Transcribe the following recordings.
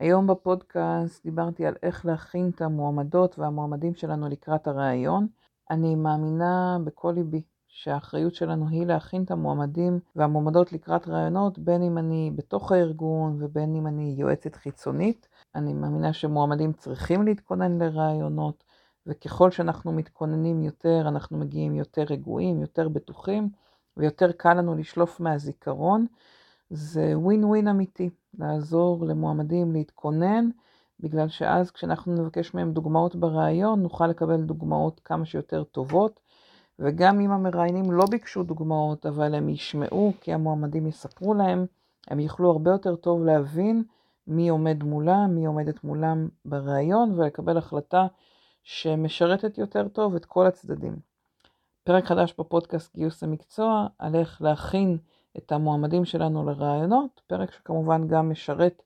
היום בפודקאסט דיברתי על איך להכין את המועמדות והמועמדים שלנו לקראת הראיון. אני מאמינה בכל ליבי שהאחריות שלנו היא להכין את המועמדים והמועמדות לקראת ראיונות, בין אם אני בתוך הארגון ובין אם אני יועצת חיצונית. אני מאמינה שמועמדים צריכים להתכונן לראיונות, וככל שאנחנו מתכוננים יותר, אנחנו מגיעים יותר רגועים, יותר בטוחים, ויותר קל לנו לשלוף מהזיכרון. זה ווין ווין אמיתי, לעזור למועמדים להתכונן, בגלל שאז כשאנחנו נבקש מהם דוגמאות בראיון, נוכל לקבל דוגמאות כמה שיותר טובות. וגם אם המראיינים לא ביקשו דוגמאות, אבל הם ישמעו כי המועמדים יספרו להם, הם יוכלו הרבה יותר טוב להבין מי עומד מולם, מי עומדת מולם בראיון, ולקבל החלטה שמשרתת יותר טוב את כל הצדדים. פרק חדש בפודקאסט גיוס המקצוע, על איך להכין את המועמדים שלנו לראיונות, פרק שכמובן גם משרת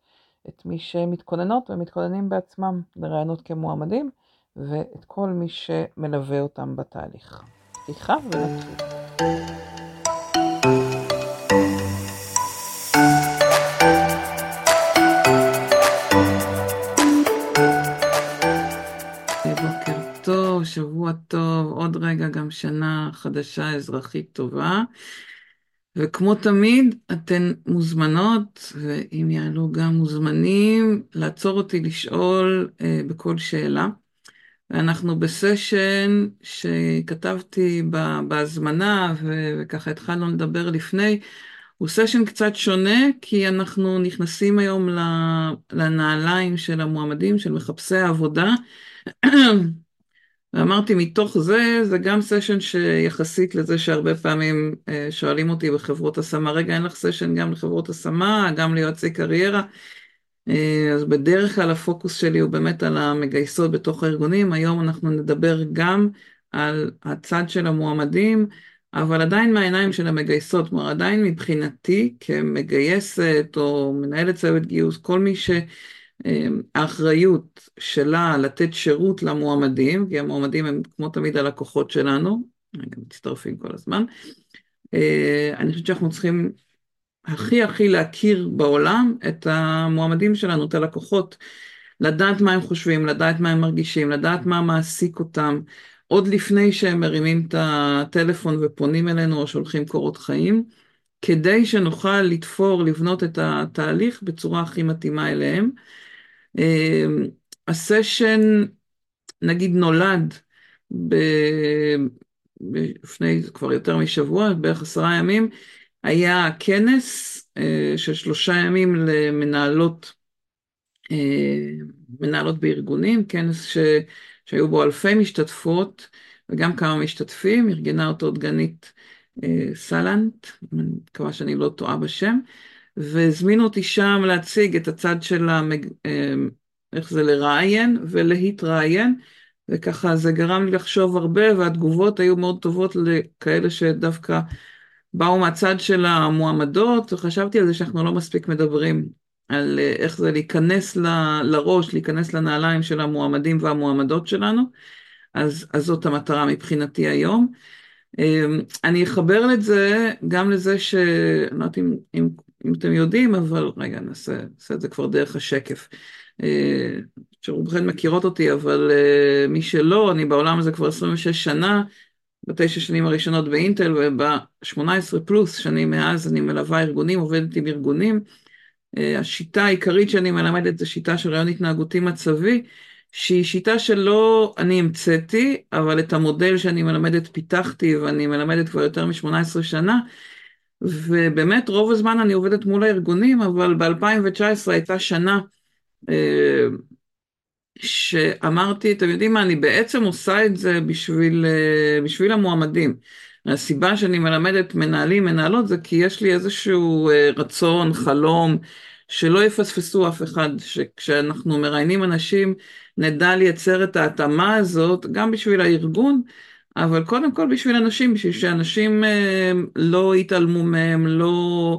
את מי שמתכוננות ומתכוננים בעצמם לראיונות כמועמדים, ואת כל מי שמלווה אותם בתהליך. סליחה ונתחיל. שבוע טוב, עוד רגע גם שנה חדשה אזרחית טובה. וכמו תמיד, אתן מוזמנות, ואם יעלו גם מוזמנים, לעצור אותי לשאול אה, בכל שאלה. ואנחנו בסשן שכתבתי בהזמנה, וככה התחלנו לדבר לפני, הוא סשן קצת שונה, כי אנחנו נכנסים היום לנעליים של המועמדים, של מחפשי העבודה. ואמרתי, מתוך זה, זה גם סשן שיחסית לזה שהרבה פעמים אה, שואלים אותי בחברות השמה, רגע, אין לך סשן גם לחברות השמה, גם ליועצי קריירה? אה, אז בדרך כלל הפוקוס שלי הוא באמת על המגייסות בתוך הארגונים, היום אנחנו נדבר גם על הצד של המועמדים, אבל עדיין מהעיניים של המגייסות, כלומר עדיין מבחינתי כמגייסת או מנהלת צוות גיוס, כל מי שהאחריות שלה לתת שירות למועמדים, כי המועמדים הם כמו תמיד הלקוחות שלנו, רגע מצטרפים כל הזמן, אה, אני חושבת שאנחנו צריכים הכי הכי להכיר בעולם את המועמדים שלנו, את הלקוחות, לדעת מה הם חושבים, לדעת מה הם מרגישים, לדעת מה מעסיק אותם, עוד לפני שהם מרימים את הטלפון ופונים אלינו או שולחים קורות חיים, כדי שנוכל לתפור, לבנות את התהליך בצורה הכי מתאימה אליהם. אמ, הסשן, נגיד, נולד. לפני כבר יותר משבוע, בערך עשרה ימים, היה כנס אה, של שלושה ימים למנהלות אה, מנהלות בארגונים, כנס ש, שהיו בו אלפי משתתפות וגם כמה משתתפים, ארגנה אותו דגנית אה, סלנט, אני מקווה שאני לא טועה בשם, והזמינו אותי שם להציג את הצד של המג... איך זה לראיין ולהתראיין, וככה זה גרם לי לחשוב הרבה, והתגובות היו מאוד טובות לכאלה שדווקא באו מהצד של המועמדות, וחשבתי על זה שאנחנו לא מספיק מדברים על אה, איך זה להיכנס ל, לראש, להיכנס לנעליים של המועמדים והמועמדות שלנו, אז, אז זאת המטרה מבחינתי היום. אמ, אני אחבר את זה גם לזה ש... אני לא יודעת אם, אם, אם אתם יודעים, אבל רגע, נעשה, נעשה את זה כבר דרך השקף. אה, שרובכן מכירות אותי, אבל אה, מי שלא, אני בעולם הזה כבר 26 שנה. בתשע שנים הראשונות באינטל וב-18 פלוס שנים מאז אני מלווה ארגונים, עובדת עם ארגונים. אה, השיטה העיקרית שאני מלמדת זה שיטה של רעיון התנהגותי מצבי, שהיא שיטה שלא אני המצאתי, אבל את המודל שאני מלמדת פיתחתי ואני מלמדת כבר יותר מ-18 שנה, ובאמת רוב הזמן אני עובדת מול הארגונים, אבל ב-2019 הייתה שנה אה, שאמרתי, אתם יודעים מה, אני בעצם עושה את זה בשביל, אה, בשביל המועמדים. הסיבה שאני מלמדת מנהלים, מנהלות, זה כי יש לי איזשהו אה, רצון, חלום, שלא יפספסו אף אחד, שכשאנחנו מראיינים אנשים, נדע לייצר את ההתאמה הזאת, גם בשביל הארגון, אבל קודם כל בשביל אנשים, בשביל שאנשים אה, לא יתעלמו מהם, לא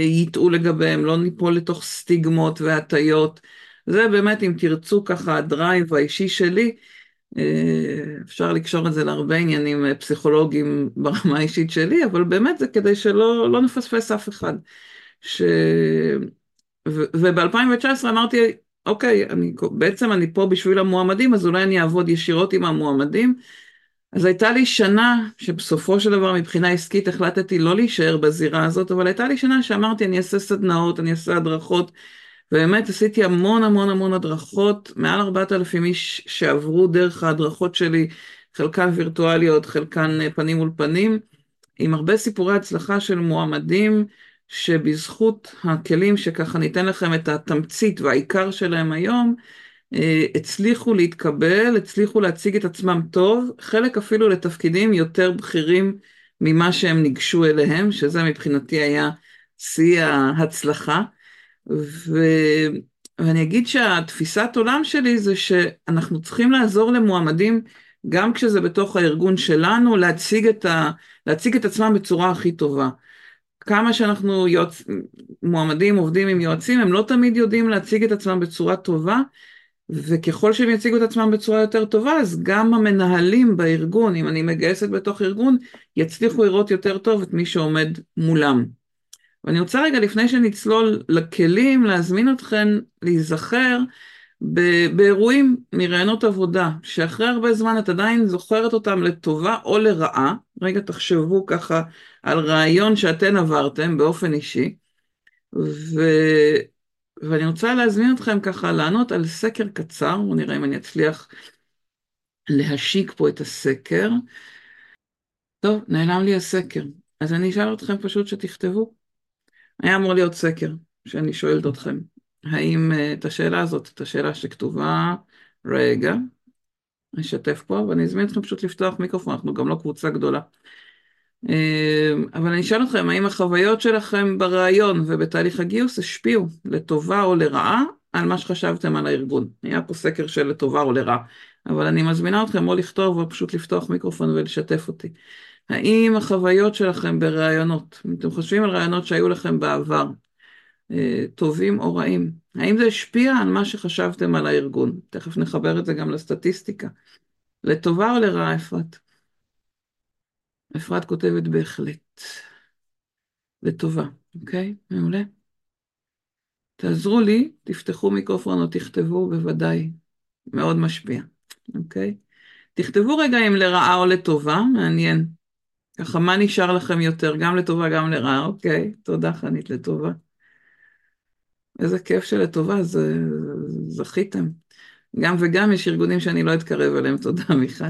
יטעו לגביהם, לא ניפול לתוך סטיגמות והטיות. זה באמת, אם תרצו ככה, הדרייב האישי שלי, אה, אפשר לקשור את זה להרבה עניינים אה, פסיכולוגיים ברמה האישית שלי, אבל באמת זה כדי שלא לא נפספס אף אחד. ש... וב-2019 אמרתי, אוקיי, אני, בעצם אני פה בשביל המועמדים, אז אולי אני אעבוד ישירות עם המועמדים. אז הייתה לי שנה שבסופו של דבר מבחינה עסקית החלטתי לא להישאר בזירה הזאת, אבל הייתה לי שנה שאמרתי אני אעשה סדנאות, אני אעשה הדרכות, ובאמת עשיתי המון המון המון הדרכות, מעל 4,000 איש שעברו דרך ההדרכות שלי, חלקן וירטואליות, חלקן אה, פנים מול פנים, עם הרבה סיפורי הצלחה של מועמדים שבזכות הכלים שככה ניתן לכם את התמצית והעיקר שלהם היום, הצליחו להתקבל, הצליחו להציג את עצמם טוב, חלק אפילו לתפקידים יותר בכירים ממה שהם ניגשו אליהם, שזה מבחינתי היה שיא ההצלחה. ו... ואני אגיד שהתפיסת עולם שלי זה שאנחנו צריכים לעזור למועמדים, גם כשזה בתוך הארגון שלנו, להציג את, ה... להציג את עצמם בצורה הכי טובה. כמה שאנחנו יועצ... מועמדים עובדים עם יועצים, הם לא תמיד יודעים להציג את עצמם בצורה טובה, וככל שהם יציגו את עצמם בצורה יותר טובה, אז גם המנהלים בארגון, אם אני מגייסת בתוך ארגון, יצליחו לראות יותר טוב את מי שעומד מולם. ואני רוצה רגע, לפני שנצלול לכלים, להזמין אתכם להיזכר באירועים מרעיונות עבודה, שאחרי הרבה זמן את עדיין זוכרת אותם לטובה או לרעה, רגע תחשבו ככה על רעיון שאתן עברתם באופן אישי, ו... ואני רוצה להזמין אתכם ככה לענות על סקר קצר, בואו נראה אם אני אצליח להשיק פה את הסקר. טוב, נעלם לי הסקר, אז אני אשאל אתכם פשוט שתכתבו. היה אמור להיות סקר שאני שואלת אתכם. האם אה, את השאלה הזאת, את השאלה שכתובה, רגע, אשתף פה, ואני אזמין אתכם פשוט לפתוח מיקרופון, אנחנו גם לא קבוצה גדולה. אמ, אבל אני אשאל אתכם, האם החוויות שלכם בריאיון ובתהליך הגיוס השפיעו לטובה או לרעה על מה שחשבתם על הארגון? היה פה סקר של לטובה או לרעה, אבל אני מזמינה אתכם או לכתוב או פשוט לפתוח מיקרופון ולשתף אותי. האם החוויות שלכם בראיונות, אם אתם חושבים על ראיונות שהיו לכם בעבר, אה, טובים או רעים, האם זה השפיע על מה שחשבתם על הארגון? תכף נחבר את זה גם לסטטיסטיקה. לטובה או לרעה, אפרת? אפרת כותבת בהחלט. לטובה, אוקיי? מעולה. תעזרו לי, תפתחו מיקרופון או תכתבו, בוודאי. מאוד משפיע, אוקיי? תכתבו רגע אם לרעה או לטובה, מעניין. ככה, מה נשאר לכם יותר, גם לטובה, גם לרעה, אוקיי? תודה, חנית, לטובה. איזה כיף שלטובה, זה... זכיתם. גם וגם יש ארגונים שאני לא אתקרב אליהם, תודה, מיכל.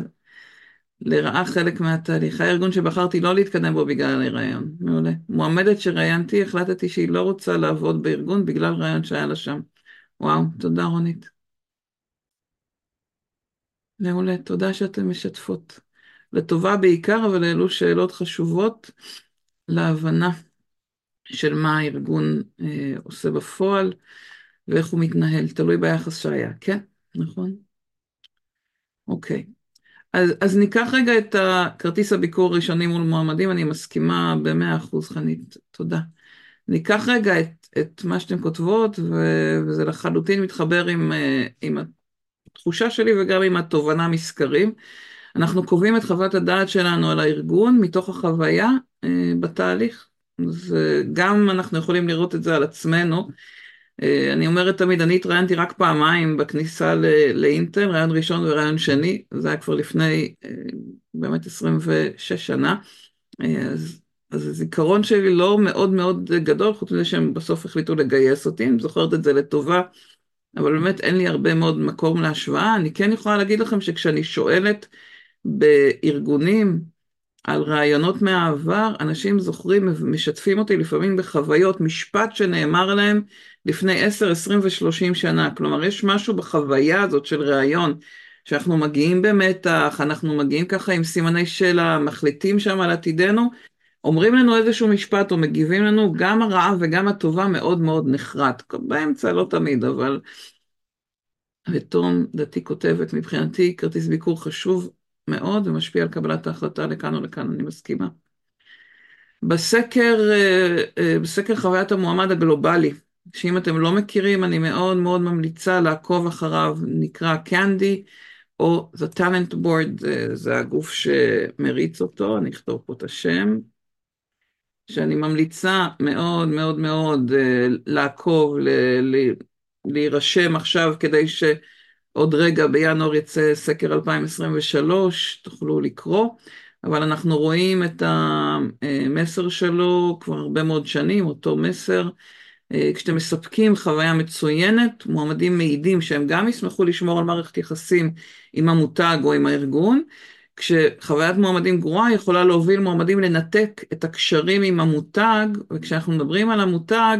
לרעה חלק מהתהליך. הארגון שבחרתי לא להתקדם בו בגלל הרעיון. מעולה. מועמדת שראיינתי, החלטתי שהיא לא רוצה לעבוד בארגון בגלל רעיון שהיה לה שם. וואו, תודה רונית. מעולה, תודה שאתן משתפות. לטובה בעיקר, אבל אלו שאלות חשובות להבנה של מה הארגון אה, עושה בפועל ואיך הוא מתנהל, תלוי ביחס שהיה. כן, נכון? אוקיי. אז, אז ניקח רגע את הכרטיס הביקור הראשוני מול מועמדים, אני מסכימה במאה אחוז, חנית, תודה. ניקח רגע את, את מה שאתן כותבות, ו, וזה לחלוטין מתחבר עם, אה, עם התחושה שלי וגם עם התובנה מסקרים. אנחנו קובעים את חוות הדעת שלנו על הארגון מתוך החוויה אה, בתהליך. אז גם אנחנו יכולים לראות את זה על עצמנו. אה, אני אומרת תמיד, אני התראיינתי רק פעמיים בכניסה לאינטל, ראיון ראשון וראיון שני, זה היה כבר לפני אה, באמת 26 שנה. אה, אז, אז הזיכרון שלי לא מאוד מאוד גדול, חוץ מזה שהם בסוף החליטו לגייס אותי, אני זוכרת את זה לטובה, אבל באמת אין לי הרבה מאוד מקום להשוואה. אני כן יכולה להגיד לכם שכשאני שואלת בארגונים, על רעיונות מהעבר, אנשים זוכרים, משתפים אותי לפעמים בחוויות, משפט שנאמר להם לפני 10, 20 ו-30 שנה. כלומר, יש משהו בחוויה הזאת של ראיון, שאנחנו מגיעים במתח, אנחנו מגיעים ככה עם סימני שאלה, מחליטים שם על עתידנו, אומרים לנו איזשהו משפט או מגיבים לנו, גם הרעה וגם הטובה מאוד מאוד נחרט. באמצע לא תמיד, אבל... ותום דתי כותבת, מבחינתי כרטיס ביקור חשוב מאוד ומשפיע על קבלת ההחלטה לכאן או לכאן, אני מסכימה. בסקר, אה, אה, בסקר חוויית המועמד הגלובלי, שאם אתם לא מכירים, אני מאוד מאוד ממליצה לעקוב אחריו, נקרא קנדי, או The Talent Board, זה הגוף שמריץ אותו, אני אכתוב פה את השם. שאני ממליצה מאוד מאוד מאוד לעקוב, להירשם עכשיו כדי שעוד רגע בינואר יצא סקר 2023, תוכלו לקרוא, אבל אנחנו רואים את המסר שלו כבר הרבה מאוד שנים, אותו מסר. כשאתם מספקים חוויה מצוינת, מועמדים מעידים שהם גם ישמחו לשמור על מערכת יחסים עם המותג או עם הארגון, כשחוויית מועמדים גרועה יכולה להוביל מועמדים לנתק את הקשרים עם המותג, וכשאנחנו מדברים על המותג,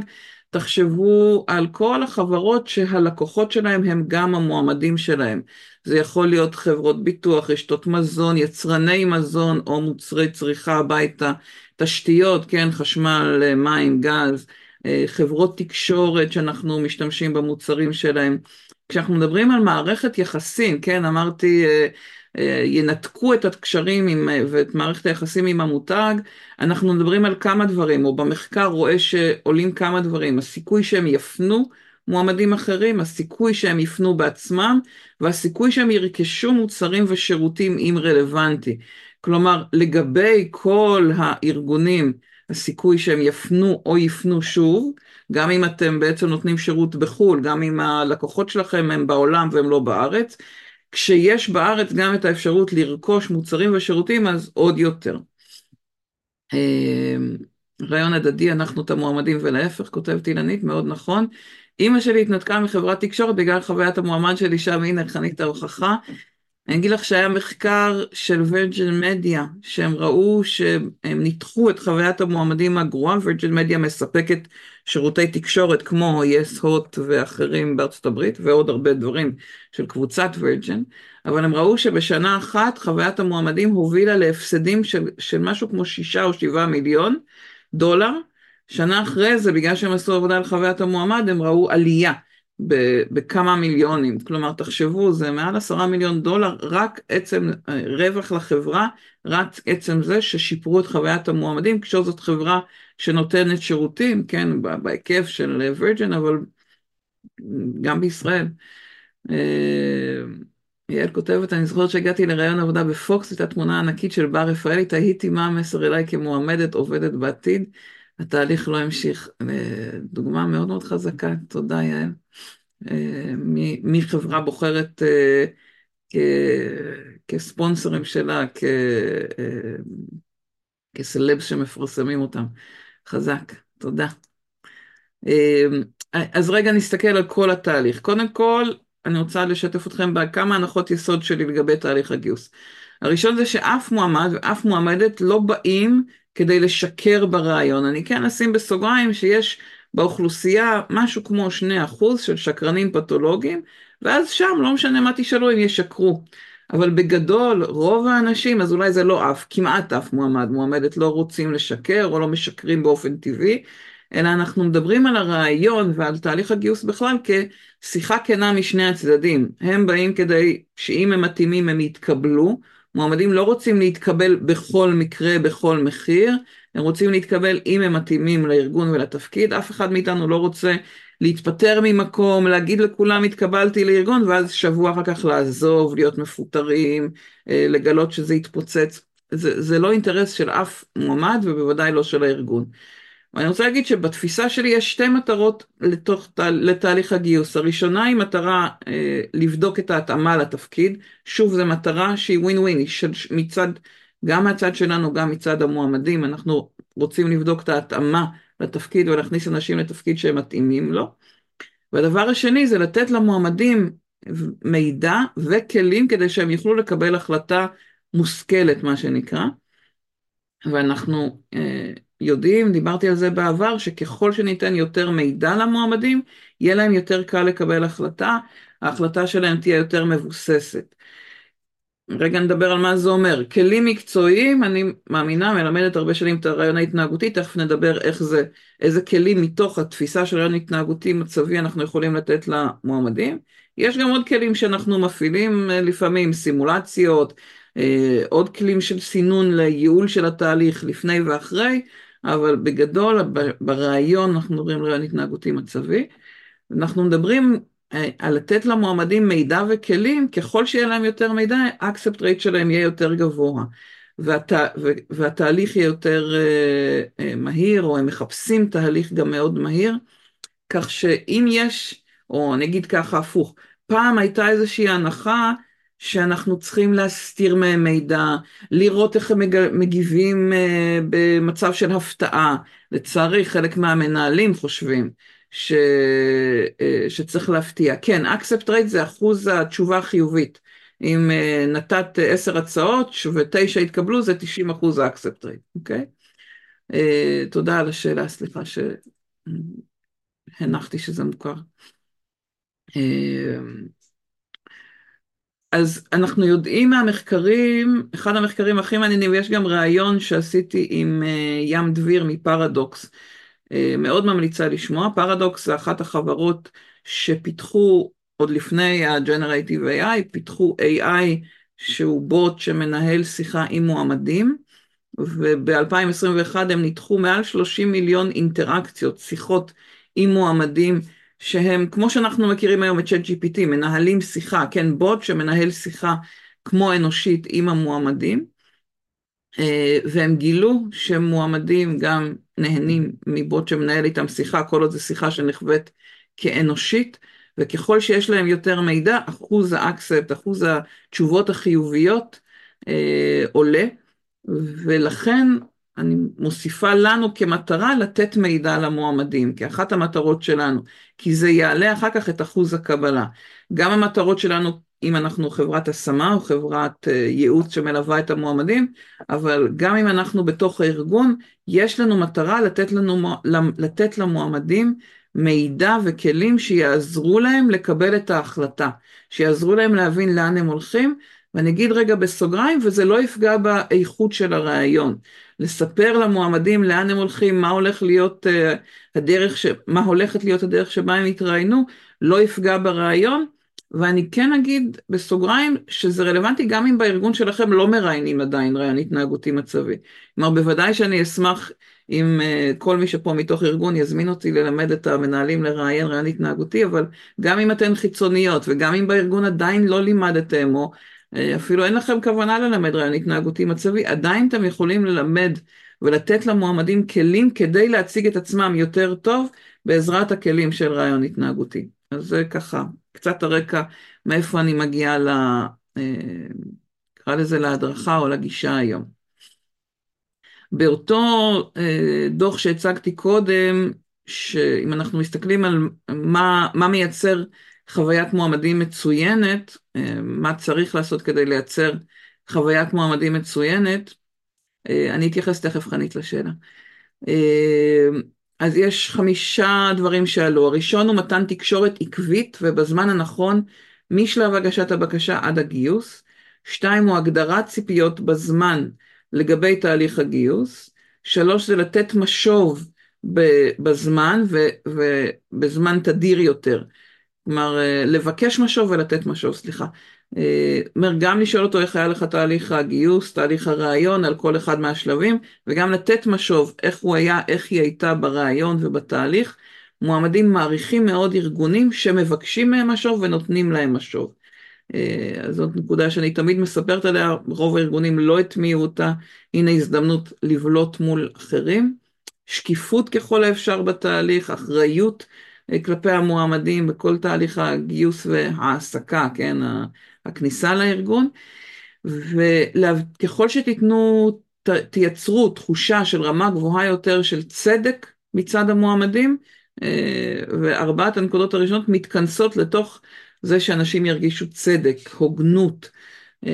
תחשבו על כל החברות שהלקוחות שלהם הם גם המועמדים שלהם. זה יכול להיות חברות ביטוח, רשתות מזון, יצרני מזון או מוצרי צריכה הביתה, תשתיות, כן, חשמל, מים, גז, חברות תקשורת שאנחנו משתמשים במוצרים שלהם. כשאנחנו מדברים על מערכת יחסים, כן, אמרתי, ינתקו את הקשרים עם, ואת מערכת היחסים עם המותג, אנחנו מדברים על כמה דברים, או במחקר רואה שעולים כמה דברים, הסיכוי שהם יפנו מועמדים אחרים, הסיכוי שהם יפנו בעצמם, והסיכוי שהם ירכשו מוצרים ושירותים אם רלוונטי. כלומר, לגבי כל הארגונים, הסיכוי שהם יפנו או יפנו שוב, גם אם אתם בעצם נותנים שירות בחו"ל, גם אם הלקוחות שלכם הם בעולם והם לא בארץ, כשיש בארץ גם את האפשרות לרכוש מוצרים ושירותים, אז עוד יותר. רעיון הדדי, אנחנו את המועמדים ולהפך, כותבת אילנית, מאוד נכון. אימא שלי התנתקה מחברת תקשורת בגלל חוויית המועמד שלי שם, הנה חנית ההוכחה. אני אגיד לך שהיה מחקר של וירג'ן מדיה, שהם ראו שהם ניתחו את חוויית המועמדים הגרועה, וירג'ן מדיה מספקת שירותי תקשורת כמו יס הוט ואחרים בארצות הברית, ועוד הרבה דברים של קבוצת וירג'ן, אבל הם ראו שבשנה אחת חוויית המועמדים הובילה להפסדים של, של משהו כמו שישה או שבעה מיליון דולר, שנה אחרי זה, בגלל שהם עשו עבודה על חוויית המועמד, הם ראו עלייה. בכמה מיליונים, כלומר תחשבו זה מעל עשרה מיליון דולר רק עצם רווח לחברה, רק עצם זה ששיפרו את חוויית המועמדים, כשזאת חברה שנותנת שירותים, כן, בהיקף של וירג'ן, אבל גם בישראל. יעל כותבת, אני זוכרת שהגעתי לראיון עבודה בפוקס, הייתה תמונה ענקית של בר רפאלי, תהיתי מה המסר אליי כמועמדת, עובדת בעתיד. התהליך לא המשיך. דוגמה מאוד מאוד חזקה, תודה יעל. מי חברה בוחרת כספונסרים שלה, כסלבס שמפרסמים אותם. חזק, תודה. אז רגע נסתכל על כל התהליך. קודם כל, אני רוצה לשתף אתכם בכמה הנחות יסוד שלי לגבי תהליך הגיוס. הראשון זה שאף מועמד ואף מועמדת לא באים כדי לשקר ברעיון. אני כן אשים בסוגריים שיש באוכלוסייה משהו כמו 2% של שקרנים פתולוגיים, ואז שם לא משנה מה תשאלו אם ישקרו. אבל בגדול, רוב האנשים, אז אולי זה לא אף, כמעט אף מועמד, מועמדת לא רוצים לשקר או לא משקרים באופן טבעי, אלא אנחנו מדברים על הרעיון ועל תהליך הגיוס בכלל כשיחה כנה משני הצדדים. הם באים כדי שאם הם מתאימים הם יתקבלו, מועמדים לא רוצים להתקבל בכל מקרה, בכל מחיר, הם רוצים להתקבל אם הם מתאימים לארגון ולתפקיד, אף אחד מאיתנו לא רוצה להתפטר ממקום, להגיד לכולם התקבלתי לארגון, ואז שבוע אחר כך לעזוב, להיות מפוטרים, אה, לגלות שזה יתפוצץ. זה, זה לא אינטרס של אף מועמד ובוודאי לא של הארגון. ואני רוצה להגיד שבתפיסה שלי יש שתי מטרות לתוך, לתהליך הגיוס. הראשונה היא מטרה אה, לבדוק את ההתאמה לתפקיד. שוב, זו מטרה שהיא ווין ווין, היא של, מצד, גם מהצד שלנו, גם מצד המועמדים. אנחנו רוצים לבדוק את ההתאמה לתפקיד ולהכניס אנשים לתפקיד שהם מתאימים לו. והדבר השני זה לתת למועמדים מידע וכלים כדי שהם יוכלו לקבל החלטה מושכלת, מה שנקרא. ואנחנו אה, יודעים, דיברתי על זה בעבר, שככל שניתן יותר מידע למועמדים, יהיה להם יותר קל לקבל החלטה, ההחלטה שלהם תהיה יותר מבוססת. רגע נדבר על מה זה אומר. כלים מקצועיים, אני מאמינה, מלמדת הרבה שנים את הרעיון ההתנהגותי, תכף נדבר איך זה, איזה כלים מתוך התפיסה של רעיון התנהגותי מצבי אנחנו יכולים לתת למועמדים. יש גם עוד כלים שאנחנו מפעילים אה, לפעמים, סימולציות, אה, עוד כלים של סינון לייעול של התהליך לפני ואחרי, אבל בגדול ברעיון אנחנו מדברים על רעיון התנהגותי מצבי. אנחנו מדברים אה, על לתת למועמדים מידע וכלים, ככל שיהיה להם יותר מידע, רייט שלהם יהיה יותר גבוה. והת, והתהליך יהיה יותר מהיר, או הם מחפשים תהליך גם מאוד מהיר, כך שאם יש, או נגיד ככה הפוך, פעם הייתה איזושהי הנחה שאנחנו צריכים להסתיר מהם מידע, לראות איך הם מגיבים במצב של הפתעה. לצערי, חלק מהמנהלים חושבים ש... שצריך להפתיע. כן, accept rate זה אחוז התשובה החיובית. אם נתת עשר הצעות ותשע התקבלו, זה 90 אחוז accept rate, אוקיי? תודה על השאלה, סליחה שהנחתי שזה מוכר. אז אנחנו יודעים מהמחקרים, אחד המחקרים הכי מעניינים, ויש גם ראיון שעשיתי עם ים דביר מפרדוקס, מאוד ממליצה לשמוע, פרדוקס זה אחת החברות שפיתחו עוד לפני ה-Generative AI, פיתחו AI שהוא בוט שמנהל שיחה עם מועמדים, וב-2021 הם ניתחו מעל 30 מיליון אינטראקציות, שיחות עם מועמדים, שהם, כמו שאנחנו מכירים היום את ChatGPT, מנהלים שיחה, כן, בוט שמנהל שיחה כמו אנושית עם המועמדים, והם גילו שמועמדים גם נהנים מבוט שמנהל איתם שיחה, כל עוד זו שיחה שנחווית כאנושית, וככל שיש להם יותר מידע, אחוז האקספט, אחוז התשובות החיוביות אה, עולה, ולכן אני מוסיפה לנו כמטרה לתת מידע למועמדים, כאחת המטרות שלנו, כי זה יעלה אחר כך את אחוז הקבלה. גם המטרות שלנו, אם אנחנו חברת השמה או חברת ייעוץ שמלווה את המועמדים, אבל גם אם אנחנו בתוך הארגון, יש לנו מטרה לתת, לנו, לתת למועמדים מידע וכלים שיעזרו להם לקבל את ההחלטה, שיעזרו להם להבין לאן הם הולכים, ואני אגיד רגע בסוגריים, וזה לא יפגע באיכות של הרעיון. לספר למועמדים לאן הם הולכים, מה הולך להיות uh, הדרך, ש... מה הולכת להיות הדרך שבה הם יתראיינו, לא יפגע ברעיון, ואני כן אגיד בסוגריים שזה רלוונטי גם אם בארגון שלכם לא מראיינים עדיין רעיון התנהגותי מצבי. כלומר בוודאי שאני אשמח אם uh, כל מי שפה מתוך ארגון יזמין אותי ללמד את המנהלים לראיין רעיון התנהגותי, אבל גם אם אתן חיצוניות וגם אם בארגון עדיין לא לימדתם או אפילו אין לכם כוונה ללמד רעיון התנהגותי מצבי, עדיין אתם יכולים ללמד ולתת למועמדים כלים כדי להציג את עצמם יותר טוב בעזרת הכלים של רעיון התנהגותי. אז זה ככה, קצת הרקע מאיפה אני מגיעה ל... נקרא לזה להדרכה או לגישה היום. באותו דוח שהצגתי קודם, שאם אנחנו מסתכלים על מה, מה מייצר חוויית מועמדים מצוינת, מה צריך לעשות כדי לייצר חוויית מועמדים מצוינת, אני אתייחס תכף חנית לשאלה. אז יש חמישה דברים שעלו, הראשון הוא מתן תקשורת עקבית ובזמן הנכון משלב הגשת הבקשה עד הגיוס, שתיים הוא הגדרת ציפיות בזמן לגבי תהליך הגיוס, שלוש זה לתת משוב בזמן ובזמן תדיר יותר. כלומר, לבקש משוב ולתת משוב, סליחה. אומר, גם לשאול אותו איך היה לך תהליך הגיוס, תהליך הרעיון, על כל אחד מהשלבים, וגם לתת משוב, איך הוא היה, איך היא הייתה ברעיון ובתהליך. מועמדים מעריכים מאוד ארגונים שמבקשים מהם משוב ונותנים להם משוב. אז זאת נקודה שאני תמיד מספרת עליה, רוב הארגונים לא הטמיעו אותה, הנה הזדמנות לבלוט מול אחרים. שקיפות ככל האפשר בתהליך, אחריות. כלפי המועמדים בכל תהליך הגיוס וההעסקה, כן, הכניסה לארגון, וככל שתיתנו, תייצרו תחושה של רמה גבוהה יותר של צדק מצד המועמדים, וארבעת הנקודות הראשונות מתכנסות לתוך זה שאנשים ירגישו צדק, הוגנות.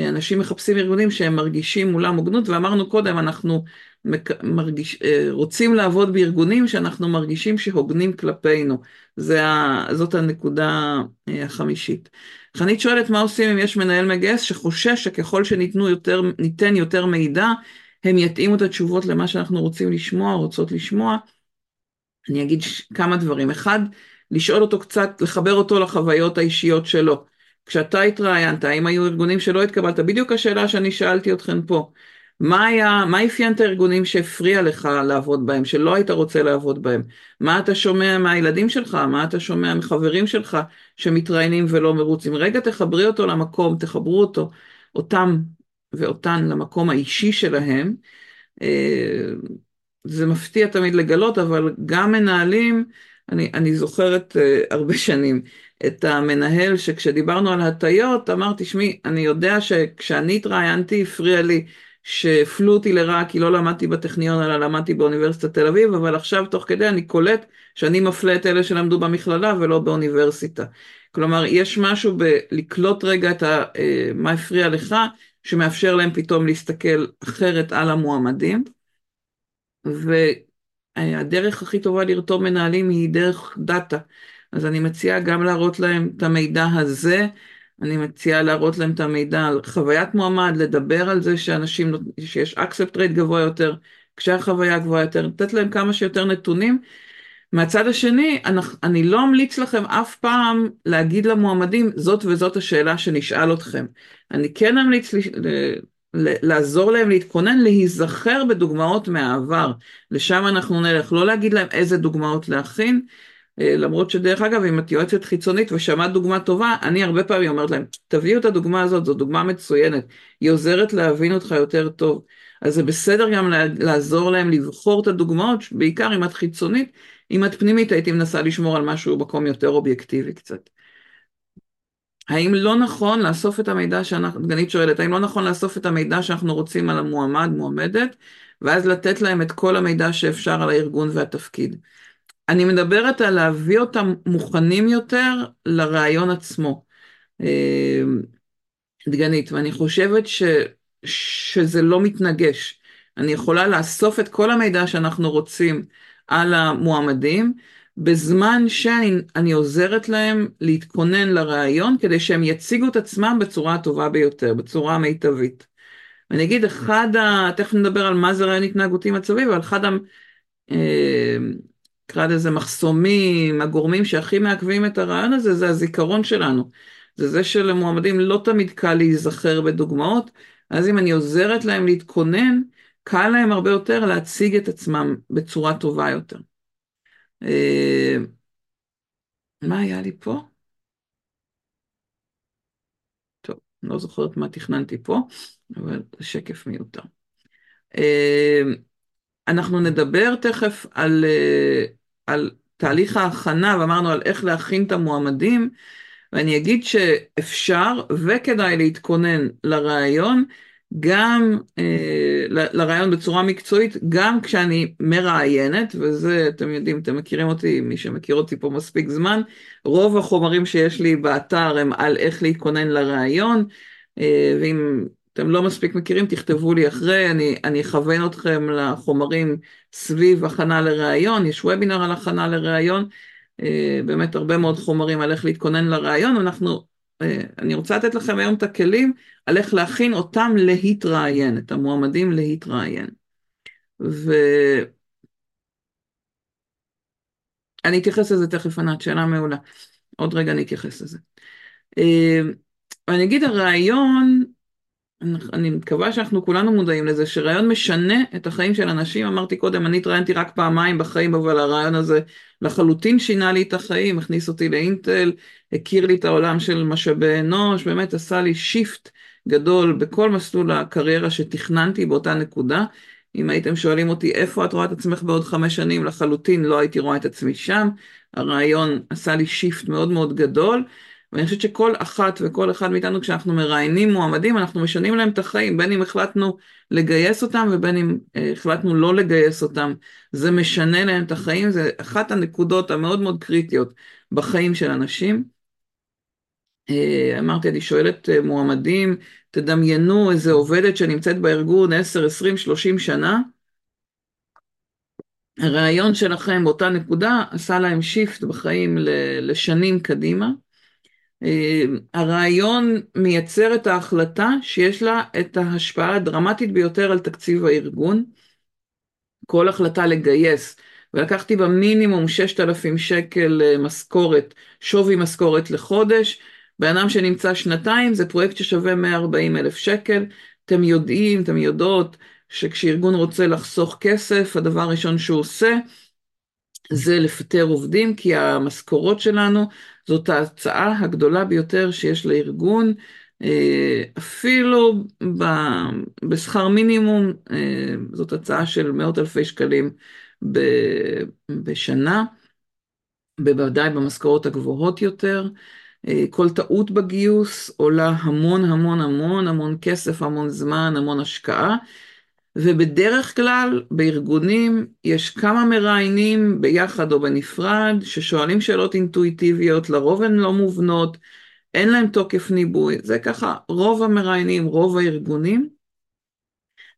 אנשים מחפשים ארגונים שהם מרגישים מולם הוגנות, ואמרנו קודם, אנחנו מרגיש, רוצים לעבוד בארגונים שאנחנו מרגישים שהוגנים כלפינו. זה, זאת הנקודה החמישית. חנית שואלת מה עושים אם יש מנהל מגייס שחושש שככל שניתנו יותר, יותר מידע, הם יתאימו את התשובות למה שאנחנו רוצים לשמוע, רוצות לשמוע. אני אגיד כמה דברים. אחד, לשאול אותו קצת, לחבר אותו לחוויות האישיות שלו. כשאתה התראיינת, האם היו ארגונים שלא התקבלת? בדיוק השאלה שאני שאלתי אתכם פה. מה היה, מה אפיין את הארגונים שהפריע לך לעבוד בהם, שלא היית רוצה לעבוד בהם? מה אתה שומע מהילדים שלך? מה אתה שומע מחברים שלך שמתראיינים ולא מרוצים? רגע תחברי אותו למקום, תחברו אותו, אותם ואותן למקום האישי שלהם. זה מפתיע תמיד לגלות, אבל גם מנהלים, אני, אני זוכרת uh, הרבה שנים את המנהל שכשדיברנו על הטיות, אמרתי, שמי, אני יודע שכשאני התראיינתי הפריע לי שהפלו אותי לרעה כי לא למדתי בטכניון אלא למדתי באוניברסיטת תל אביב, אבל עכשיו תוך כדי אני קולט שאני מפלה את אלה שלמדו במכללה ולא באוניברסיטה. כלומר, יש משהו בלקלוט רגע את ה, uh, מה הפריע לך, שמאפשר להם פתאום להסתכל אחרת על המועמדים. והדרך הכי טובה לרתום מנהלים היא דרך דאטה. אז אני מציעה גם להראות להם את המידע הזה, אני מציעה להראות להם את המידע על חוויית מועמד, לדבר על זה שאנשים, שיש אקספט רייט גבוה יותר, כשהחוויה גבוהה יותר, לתת להם כמה שיותר נתונים. מהצד השני, אני, לא אמליץ לכם אף פעם להגיד למועמדים, זאת וזאת השאלה שנשאל אתכם. אני כן אמליץ לעזור להם להתכונן, להיזכר בדוגמאות מהעבר. לשם אנחנו נלך, לא להגיד להם איזה דוגמאות להכין, למרות שדרך אגב, אם את יועצת חיצונית ושמעת דוגמה טובה, אני הרבה פעמים אומרת להם, תביאו את הדוגמה הזאת, זו דוגמה מצוינת, היא עוזרת להבין אותך יותר טוב. אז זה בסדר גם לעזור להם לבחור את הדוגמאות, בעיקר אם את חיצונית, אם את פנימית הייתי מנסה לשמור על משהו במקום יותר אובייקטיבי קצת. האם לא נכון לאסוף את המידע שאנחנו, דגנית שואלת, האם לא נכון לאסוף את המידע שאנחנו רוצים על המועמד, מועמדת, ואז לתת להם את כל המידע שאפשר על הארגון והתפקיד. אני מדברת על להביא אותם מוכנים יותר לרעיון עצמו. אה, דגנית, ואני חושבת ש, שזה לא מתנגש. אני יכולה לאסוף את כל המידע שאנחנו רוצים על המועמדים, בזמן שאני עוזרת להם להתכונן לראיון כדי שהם יציגו את עצמם בצורה הטובה ביותר, בצורה המיטבית. ואני אגיד, אחד ה... תכף נדבר על מה זה רעיון התנהגותי מצבי, אבל אחד ה... נקרא לזה מחסומים, הגורמים שהכי מעכבים את הרעיון הזה, זה הזיכרון שלנו. זה זה שלמועמדים לא תמיד קל להיזכר בדוגמאות, אז אם אני עוזרת להם להתכונן, קל להם הרבה יותר להציג את עצמם בצורה טובה יותר. אה, מה היה לי פה? טוב, לא זוכרת מה תכננתי פה, אבל שקף מיותר. אה, אנחנו נדבר תכף על, אה, על תהליך ההכנה, ואמרנו על איך להכין את המועמדים, ואני אגיד שאפשר וכדאי להתכונן לראיון, גם אה, לרעיון בצורה מקצועית, גם כשאני מראיינת, וזה, אתם יודעים, אתם מכירים אותי, מי שמכיר אותי פה מספיק זמן, רוב החומרים שיש לי באתר הם על איך להתכונן לראיון, אה, ואם אתם לא מספיק מכירים, תכתבו לי אחרי, אני, אני אכוון אתכם לחומרים סביב הכנה לראיון, יש וובינר על הכנה לראיון, אה, באמת הרבה מאוד חומרים על איך להתכונן לראיון, אנחנו אה, אני רוצה לתת לכם היום את הכלים על איך להכין אותם להתראיין, את המועמדים להתראיין. ואני אתייחס לזה תכף, ענת, שאלה מעולה. עוד רגע אני אתייחס לזה. אה, אני אגיד, הרעיון אני מקווה שאנחנו כולנו מודעים לזה שרעיון משנה את החיים של אנשים, אמרתי קודם, אני התראיינתי רק פעמיים בחיים, אבל הרעיון הזה לחלוטין שינה לי את החיים, הכניס אותי לאינטל, הכיר לי את העולם של משאבי אנוש, באמת עשה לי שיפט גדול בכל מסלול הקריירה שתכננתי באותה נקודה. אם הייתם שואלים אותי איפה את רואה את עצמך בעוד חמש שנים, לחלוטין לא הייתי רואה את עצמי שם. הרעיון עשה לי שיפט מאוד מאוד גדול. ואני חושבת שכל אחת וכל אחד מאיתנו כשאנחנו מראיינים מועמדים אנחנו משנים להם את החיים בין אם החלטנו לגייס אותם ובין אם אה, החלטנו לא לגייס אותם זה משנה להם את החיים זה אחת הנקודות המאוד מאוד קריטיות בחיים של אנשים. אה, אמרתי אני שואלת אה, מועמדים תדמיינו איזה עובדת שנמצאת בארגון 10 20 30 שנה הרעיון שלכם באותה נקודה עשה להם שיפט בחיים לשנים קדימה. אה, הרעיון מייצר את ההחלטה שיש לה את ההשפעה הדרמטית ביותר על תקציב הארגון. כל החלטה לגייס, ולקחתי במינימום 6,000 שקל אה, משכורת, שווי משכורת לחודש, בן אדם שנמצא שנתיים זה פרויקט ששווה 140 אלף שקל, אתם יודעים, אתם יודעות שכשארגון רוצה לחסוך כסף, הדבר הראשון שהוא עושה זה לפטר עובדים, כי המשכורות שלנו זאת ההצעה הגדולה ביותר שיש לארגון, אפילו בשכר מינימום, זאת הצעה של מאות אלפי שקלים בשנה, בוודאי במשכורות הגבוהות יותר. כל טעות בגיוס עולה המון המון המון המון כסף, המון זמן, המון השקעה. ובדרך כלל בארגונים יש כמה מראיינים ביחד או בנפרד ששואלים שאלות אינטואיטיביות, לרוב הן לא מובנות, אין להם תוקף ניבוי, זה ככה רוב המראיינים, רוב הארגונים,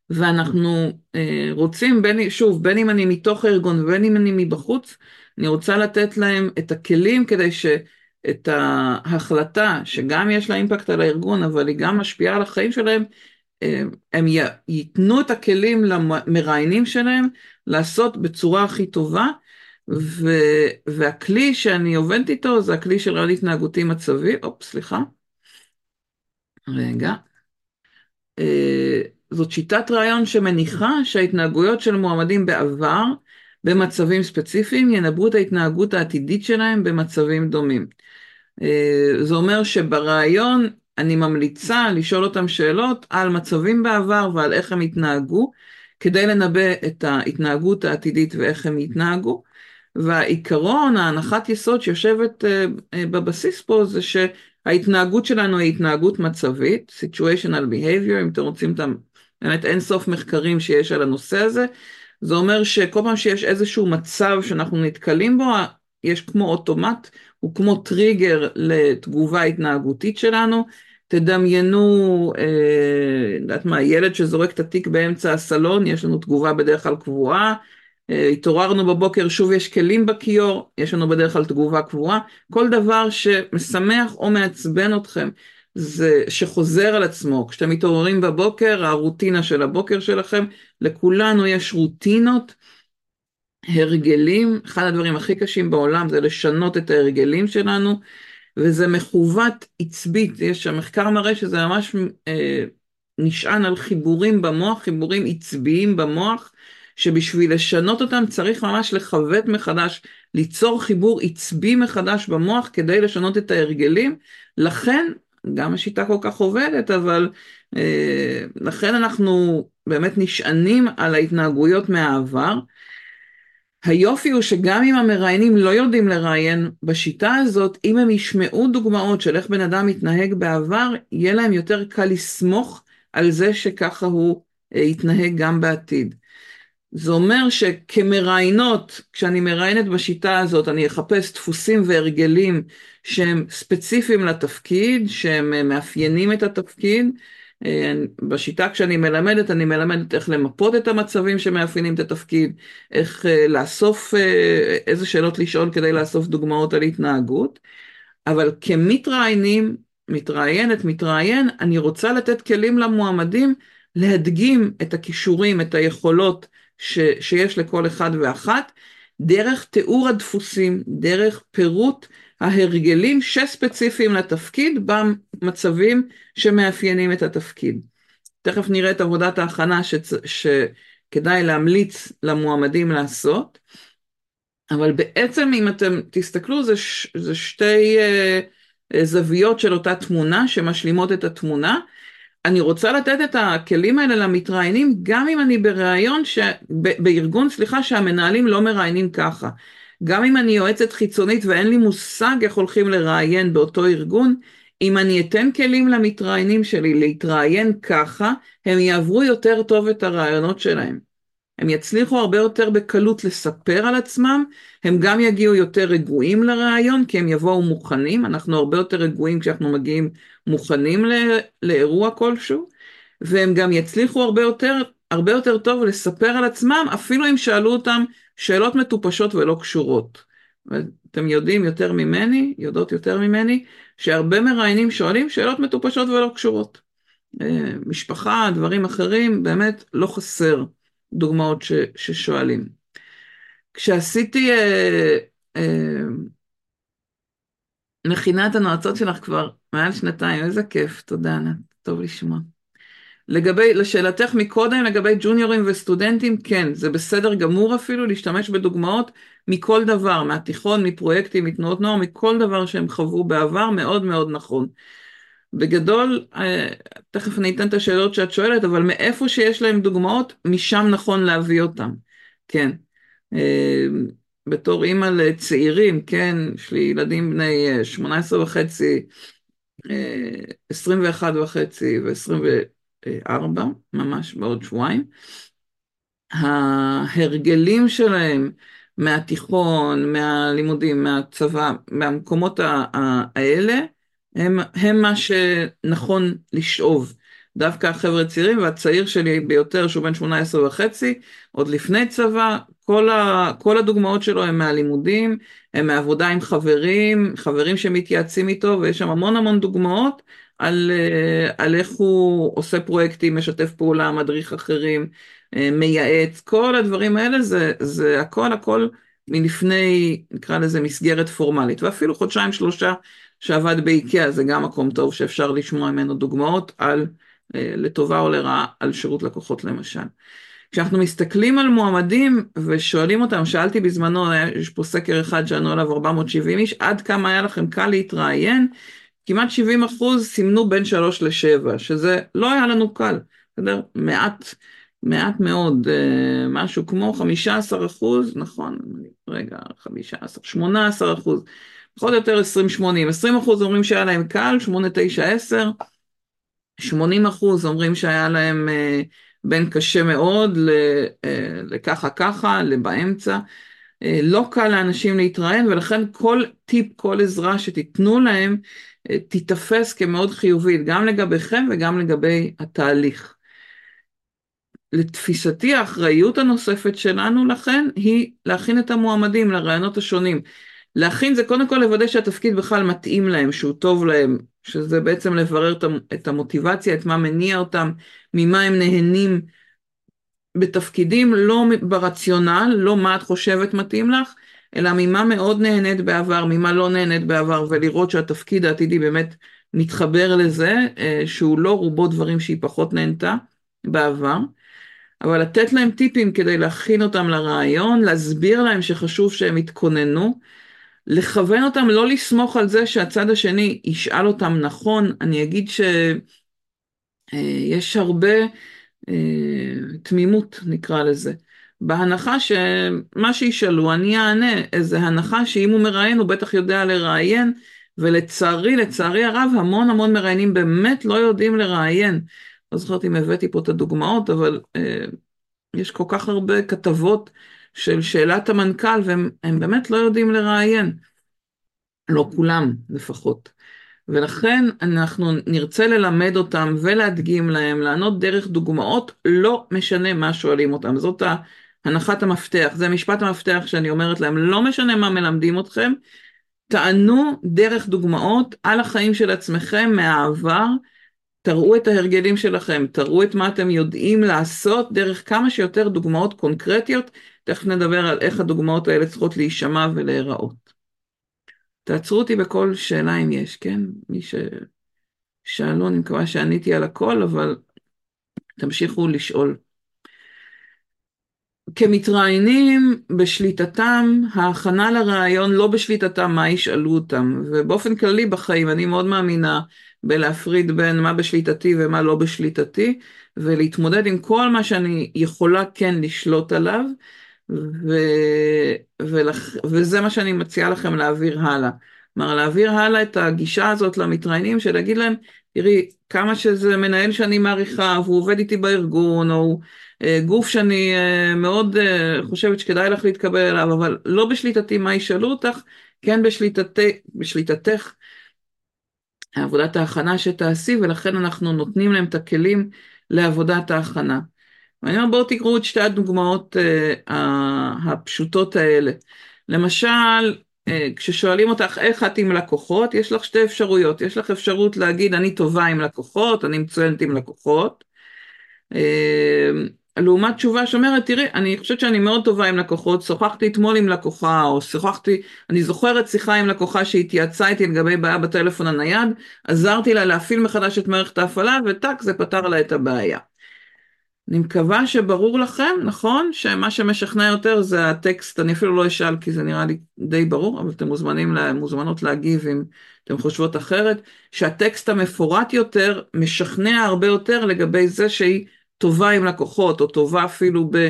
ואנחנו אה, רוצים, בין, שוב, בין אם אני מתוך הארגון ובין אם אני מבחוץ, אני רוצה לתת להם את הכלים כדי שאת ההחלטה, שגם יש לה אימפקט על הארגון, אבל היא גם משפיעה על החיים שלהם, הם ייתנו את הכלים למראיינים שלהם לעשות בצורה הכי טובה, ו, והכלי שאני עובדת איתו זה הכלי של רעיון התנהגותי מצבי, אופ, סליחה, רגע, אה, זאת שיטת רעיון שמניחה שההתנהגויות של מועמדים בעבר במצבים ספציפיים ינבאו את ההתנהגות העתידית שלהם במצבים דומים. אה, זה אומר שברעיון אני ממליצה לשאול אותם שאלות על מצבים בעבר ועל איך הם התנהגו, כדי לנבא את ההתנהגות העתידית ואיך הם יתנהגו. והעיקרון, ההנחת יסוד שיושבת אה, אה, בבסיס פה זה שההתנהגות שלנו היא התנהגות מצבית, situational behavior, אם אתם רוצים את באמת אין סוף מחקרים שיש על הנושא הזה. זה אומר שכל פעם שיש איזשהו מצב שאנחנו נתקלים בו, יש כמו אוטומט, הוא כמו טריגר לתגובה התנהגותית שלנו. תדמיינו, אה, יודעת מה, ילד שזורק את התיק באמצע הסלון, יש לנו תגובה בדרך כלל קבועה. אה, התעוררנו בבוקר, שוב יש כלים בכיור, יש לנו בדרך כלל תגובה קבועה. כל דבר שמשמח או מעצבן אתכם, זה שחוזר על עצמו. כשאתם מתעוררים בבוקר, הרוטינה של הבוקר שלכם, לכולנו יש רוטינות. הרגלים, אחד הדברים הכי קשים בעולם זה לשנות את ההרגלים שלנו, וזה מכוות עצבית, יש המחקר מראה שזה ממש אה, נשען על חיבורים במוח, חיבורים עצביים במוח, שבשביל לשנות אותם צריך ממש לכוות מחדש, ליצור חיבור עצבי מחדש במוח כדי לשנות את ההרגלים, לכן גם השיטה כל כך עובדת, אבל אה, לכן אנחנו באמת נשענים על ההתנהגויות מהעבר. היופי הוא שגם אם המראיינים לא יודעים לראיין בשיטה הזאת, אם הם ישמעו דוגמאות של איך בן אדם התנהג בעבר, יהיה להם יותר קל לסמוך על זה שככה הוא אה, יתנהג גם בעתיד. זה אומר שכמראיינות, כשאני מראיינת בשיטה הזאת, אני אחפש דפוסים והרגלים שהם ספציפיים לתפקיד, שהם אה, מאפיינים את התפקיד, אה, בשיטה כשאני מלמדת, אני מלמדת איך למפות את המצבים שמאפיינים את התפקיד, איך אה, לאסוף, אה, איזה שאלות לשאול כדי לאסוף דוגמאות על התנהגות, אבל כמתראיינים, מתראיינת, מתראיין, אני רוצה לתת כלים למועמדים להדגים את הכישורים, את היכולות ש, שיש לכל אחד ואחת, דרך תיאור הדפוסים, דרך פירוט ההרגלים שספציפיים לתפקיד במצבים שמאפיינים את התפקיד. תכף נראה את עבודת ההכנה שצ... שכדאי להמליץ למועמדים לעשות, אבל בעצם אם אתם תסתכלו זה, ש... זה שתי uh, זוויות של אותה תמונה שמשלימות את התמונה. אני רוצה לתת את הכלים האלה למתראיינים גם אם אני בראיון, ש... ב... בארגון, סליחה, שהמנהלים לא מראיינים ככה. גם אם אני יועצת חיצונית ואין לי מושג איך הולכים לראיין באותו ארגון, אם אני אתן כלים למתראיינים שלי להתראיין ככה, הם יעברו יותר טוב את הרעיונות שלהם. הם יצליחו הרבה יותר בקלות לספר על עצמם, הם גם יגיעו יותר רגועים לראיון, כי הם יבואו מוכנים, אנחנו הרבה יותר רגועים כשאנחנו מגיעים מוכנים לאירוע כלשהו, והם גם יצליחו הרבה יותר, הרבה יותר טוב לספר על עצמם, אפילו אם שאלו אותם שאלות מטופשות ולא קשורות. אתם יודעים יותר ממני, יודעות יותר ממני, שהרבה מראיינים שואלים שאלות מטופשות ולא קשורות. אה, משפחה, דברים אחרים, באמת לא חסר דוגמאות ש, ששואלים. כשעשיתי אה, אה, מכינת הנועצות שלך כבר מעל שנתיים, איזה כיף, תודה ענת, טוב לשמוע. לגבי, לשאלתך מקודם לגבי ג'וניורים וסטודנטים, כן, זה בסדר גמור אפילו להשתמש בדוגמאות מכל דבר, מהתיכון, מפרויקטים, מתנועות נוער, מכל דבר שהם חוו בעבר, מאוד מאוד נכון. בגדול, תכף אני אתן את השאלות שאת שואלת, אבל מאיפה שיש להם דוגמאות, משם נכון להביא אותם, כן. בתור אימא לצעירים, כן, יש לי ילדים בני 18 וחצי, 21 וחצי ו-24, ממש בעוד שבועיים. ההרגלים שלהם מהתיכון, מהלימודים, מהצבא, מהמקומות האלה, הם, הם מה שנכון לשאוב. דווקא החבר'ה הצעירים והצעיר שלי ביותר שהוא בן 18 וחצי, עוד לפני צבא, כל, ה, כל הדוגמאות שלו הם מהלימודים, הם מעבודה עם חברים, חברים שמתייעצים איתו ויש שם המון המון דוגמאות על, אה, על איך הוא עושה פרויקטים, משתף פעולה, מדריך אחרים, אה, מייעץ, כל הדברים האלה זה, זה הכל הכל מלפני נקרא לזה מסגרת פורמלית ואפילו חודשיים שלושה שעבד באיקאה זה גם מקום טוב שאפשר לשמוע ממנו דוגמאות על אה, לטובה או לרעה על שירות לקוחות למשל. כשאנחנו מסתכלים על מועמדים ושואלים אותם, שאלתי בזמנו, יש פה סקר אחד שענו עליו 470 איש, עד כמה היה לכם קל להתראיין? כמעט 70 אחוז סימנו בין 3 ל-7, שזה לא היה לנו קל, בסדר? מעט, מעט מאוד, אה, משהו כמו 15 אחוז, נכון, רגע, 15, 18 אחוז, פחות או יותר 20-80, 20 אחוז אומרים שהיה להם קל, 8, 9, 10, 80 אחוז אומרים שהיה להם אה, בין קשה מאוד אה, לככה ככה, לבאמצע. אה, לא קל לאנשים להתראיין ולכן כל טיפ, כל עזרה שתיתנו להם תיתפס כמאוד חיובית, גם לגביכם וגם לגבי התהליך. לתפיסתי האחריות הנוספת שלנו לכן היא להכין את המועמדים לרעיונות השונים. להכין זה קודם כל לוודא שהתפקיד בכלל מתאים להם, שהוא טוב להם, שזה בעצם לברר את המוטיבציה, את מה מניע אותם, ממה הם נהנים בתפקידים, לא ברציונל, לא מה את חושבת מתאים לך, אלא ממה מאוד נהנית בעבר, ממה לא נהנית בעבר, ולראות שהתפקיד העתידי באמת מתחבר לזה, אה, שהוא לא רובו דברים שהיא פחות נהנתה בעבר. אבל לתת להם טיפים כדי להכין אותם לרעיון, להסביר להם שחשוב שהם יתכוננו, לכוון אותם לא לסמוך על זה שהצד השני ישאל אותם נכון, אני אגיד שיש אה, הרבה תמימות נקרא לזה, בהנחה שמה שישאלו אני אענה, איזה הנחה שאם הוא מראיין הוא בטח יודע לראיין, ולצערי, לצערי הרב, המון המון מראיינים באמת לא יודעים לראיין. לא זוכרת אם הבאתי פה את הדוגמאות, אבל אה, יש כל כך הרבה כתבות של שאלת המנכ"ל, והם באמת לא יודעים לראיין. לא כולם לפחות. ולכן אנחנו נרצה ללמד אותם ולהדגים להם, לענות דרך דוגמאות, לא משנה מה שואלים אותם. זאת הנחת המפתח, זה משפט המפתח שאני אומרת להם, לא משנה מה מלמדים אתכם, תענו דרך דוגמאות על החיים של עצמכם מהעבר, תראו את ההרגלים שלכם, תראו את מה אתם יודעים לעשות דרך כמה שיותר דוגמאות קונקרטיות, תכף נדבר על איך הדוגמאות האלה צריכות להישמע ולהיראות. תעצרו אותי בכל שאלה אם יש, כן? מי ששאלו, אני מקווה שעניתי על הכל, אבל תמשיכו לשאול. כמתראיינים בשליטתם, ההכנה לראיון לא בשליטתם מה ישאלו אותם, ובאופן כללי בחיים אני מאוד מאמינה בלהפריד בין מה בשליטתי ומה לא בשליטתי, ולהתמודד עם כל מה שאני יכולה כן לשלוט עליו, ו... ולח... וזה מה שאני מציעה לכם להעביר הלאה. כלומר, להעביר הלאה את הגישה הזאת למתראיינים, של להגיד להם, תראי, כמה שזה מנהל שאני מעריכה, והוא עובד איתי בארגון, או אה, גוף שאני אה, מאוד אה, חושבת שכדאי לך להתקבל אליו, אבל לא בשליטתי מה ישאלו אותך, כן בשליטת... בשליטתך עבודת ההכנה שתעשי, ולכן אנחנו נותנים להם את הכלים לעבודת ההכנה. ואני אומר בואו תקראו את שתי הדוגמאות uh, הפשוטות האלה. למשל, uh, כששואלים אותך איך את עם לקוחות, יש לך שתי אפשרויות. יש לך אפשרות להגיד אני טובה עם לקוחות, אני מצוינת עם לקוחות. Uh, לעומת תשובה שאומרת, תראי, אני חושבת שאני מאוד טובה עם לקוחות, שוחחתי אתמול עם לקוחה, או שוחחתי, אני זוכרת שיחה עם לקוחה שהתייעצה איתי לגבי בעיה בטלפון הנייד, עזרתי לה להפעיל מחדש את מערכת ההפעלה, וטאק, זה פתר לה את הבעיה. אני מקווה שברור לכם, נכון? שמה שמשכנע יותר זה הטקסט, אני אפילו לא אשאל כי זה נראה לי די ברור, אבל אתם מוזמנים, מוזמנות להגיב אם אתם חושבות אחרת, שהטקסט המפורט יותר משכנע הרבה יותר לגבי זה שהיא טובה עם לקוחות, או טובה אפילו ב...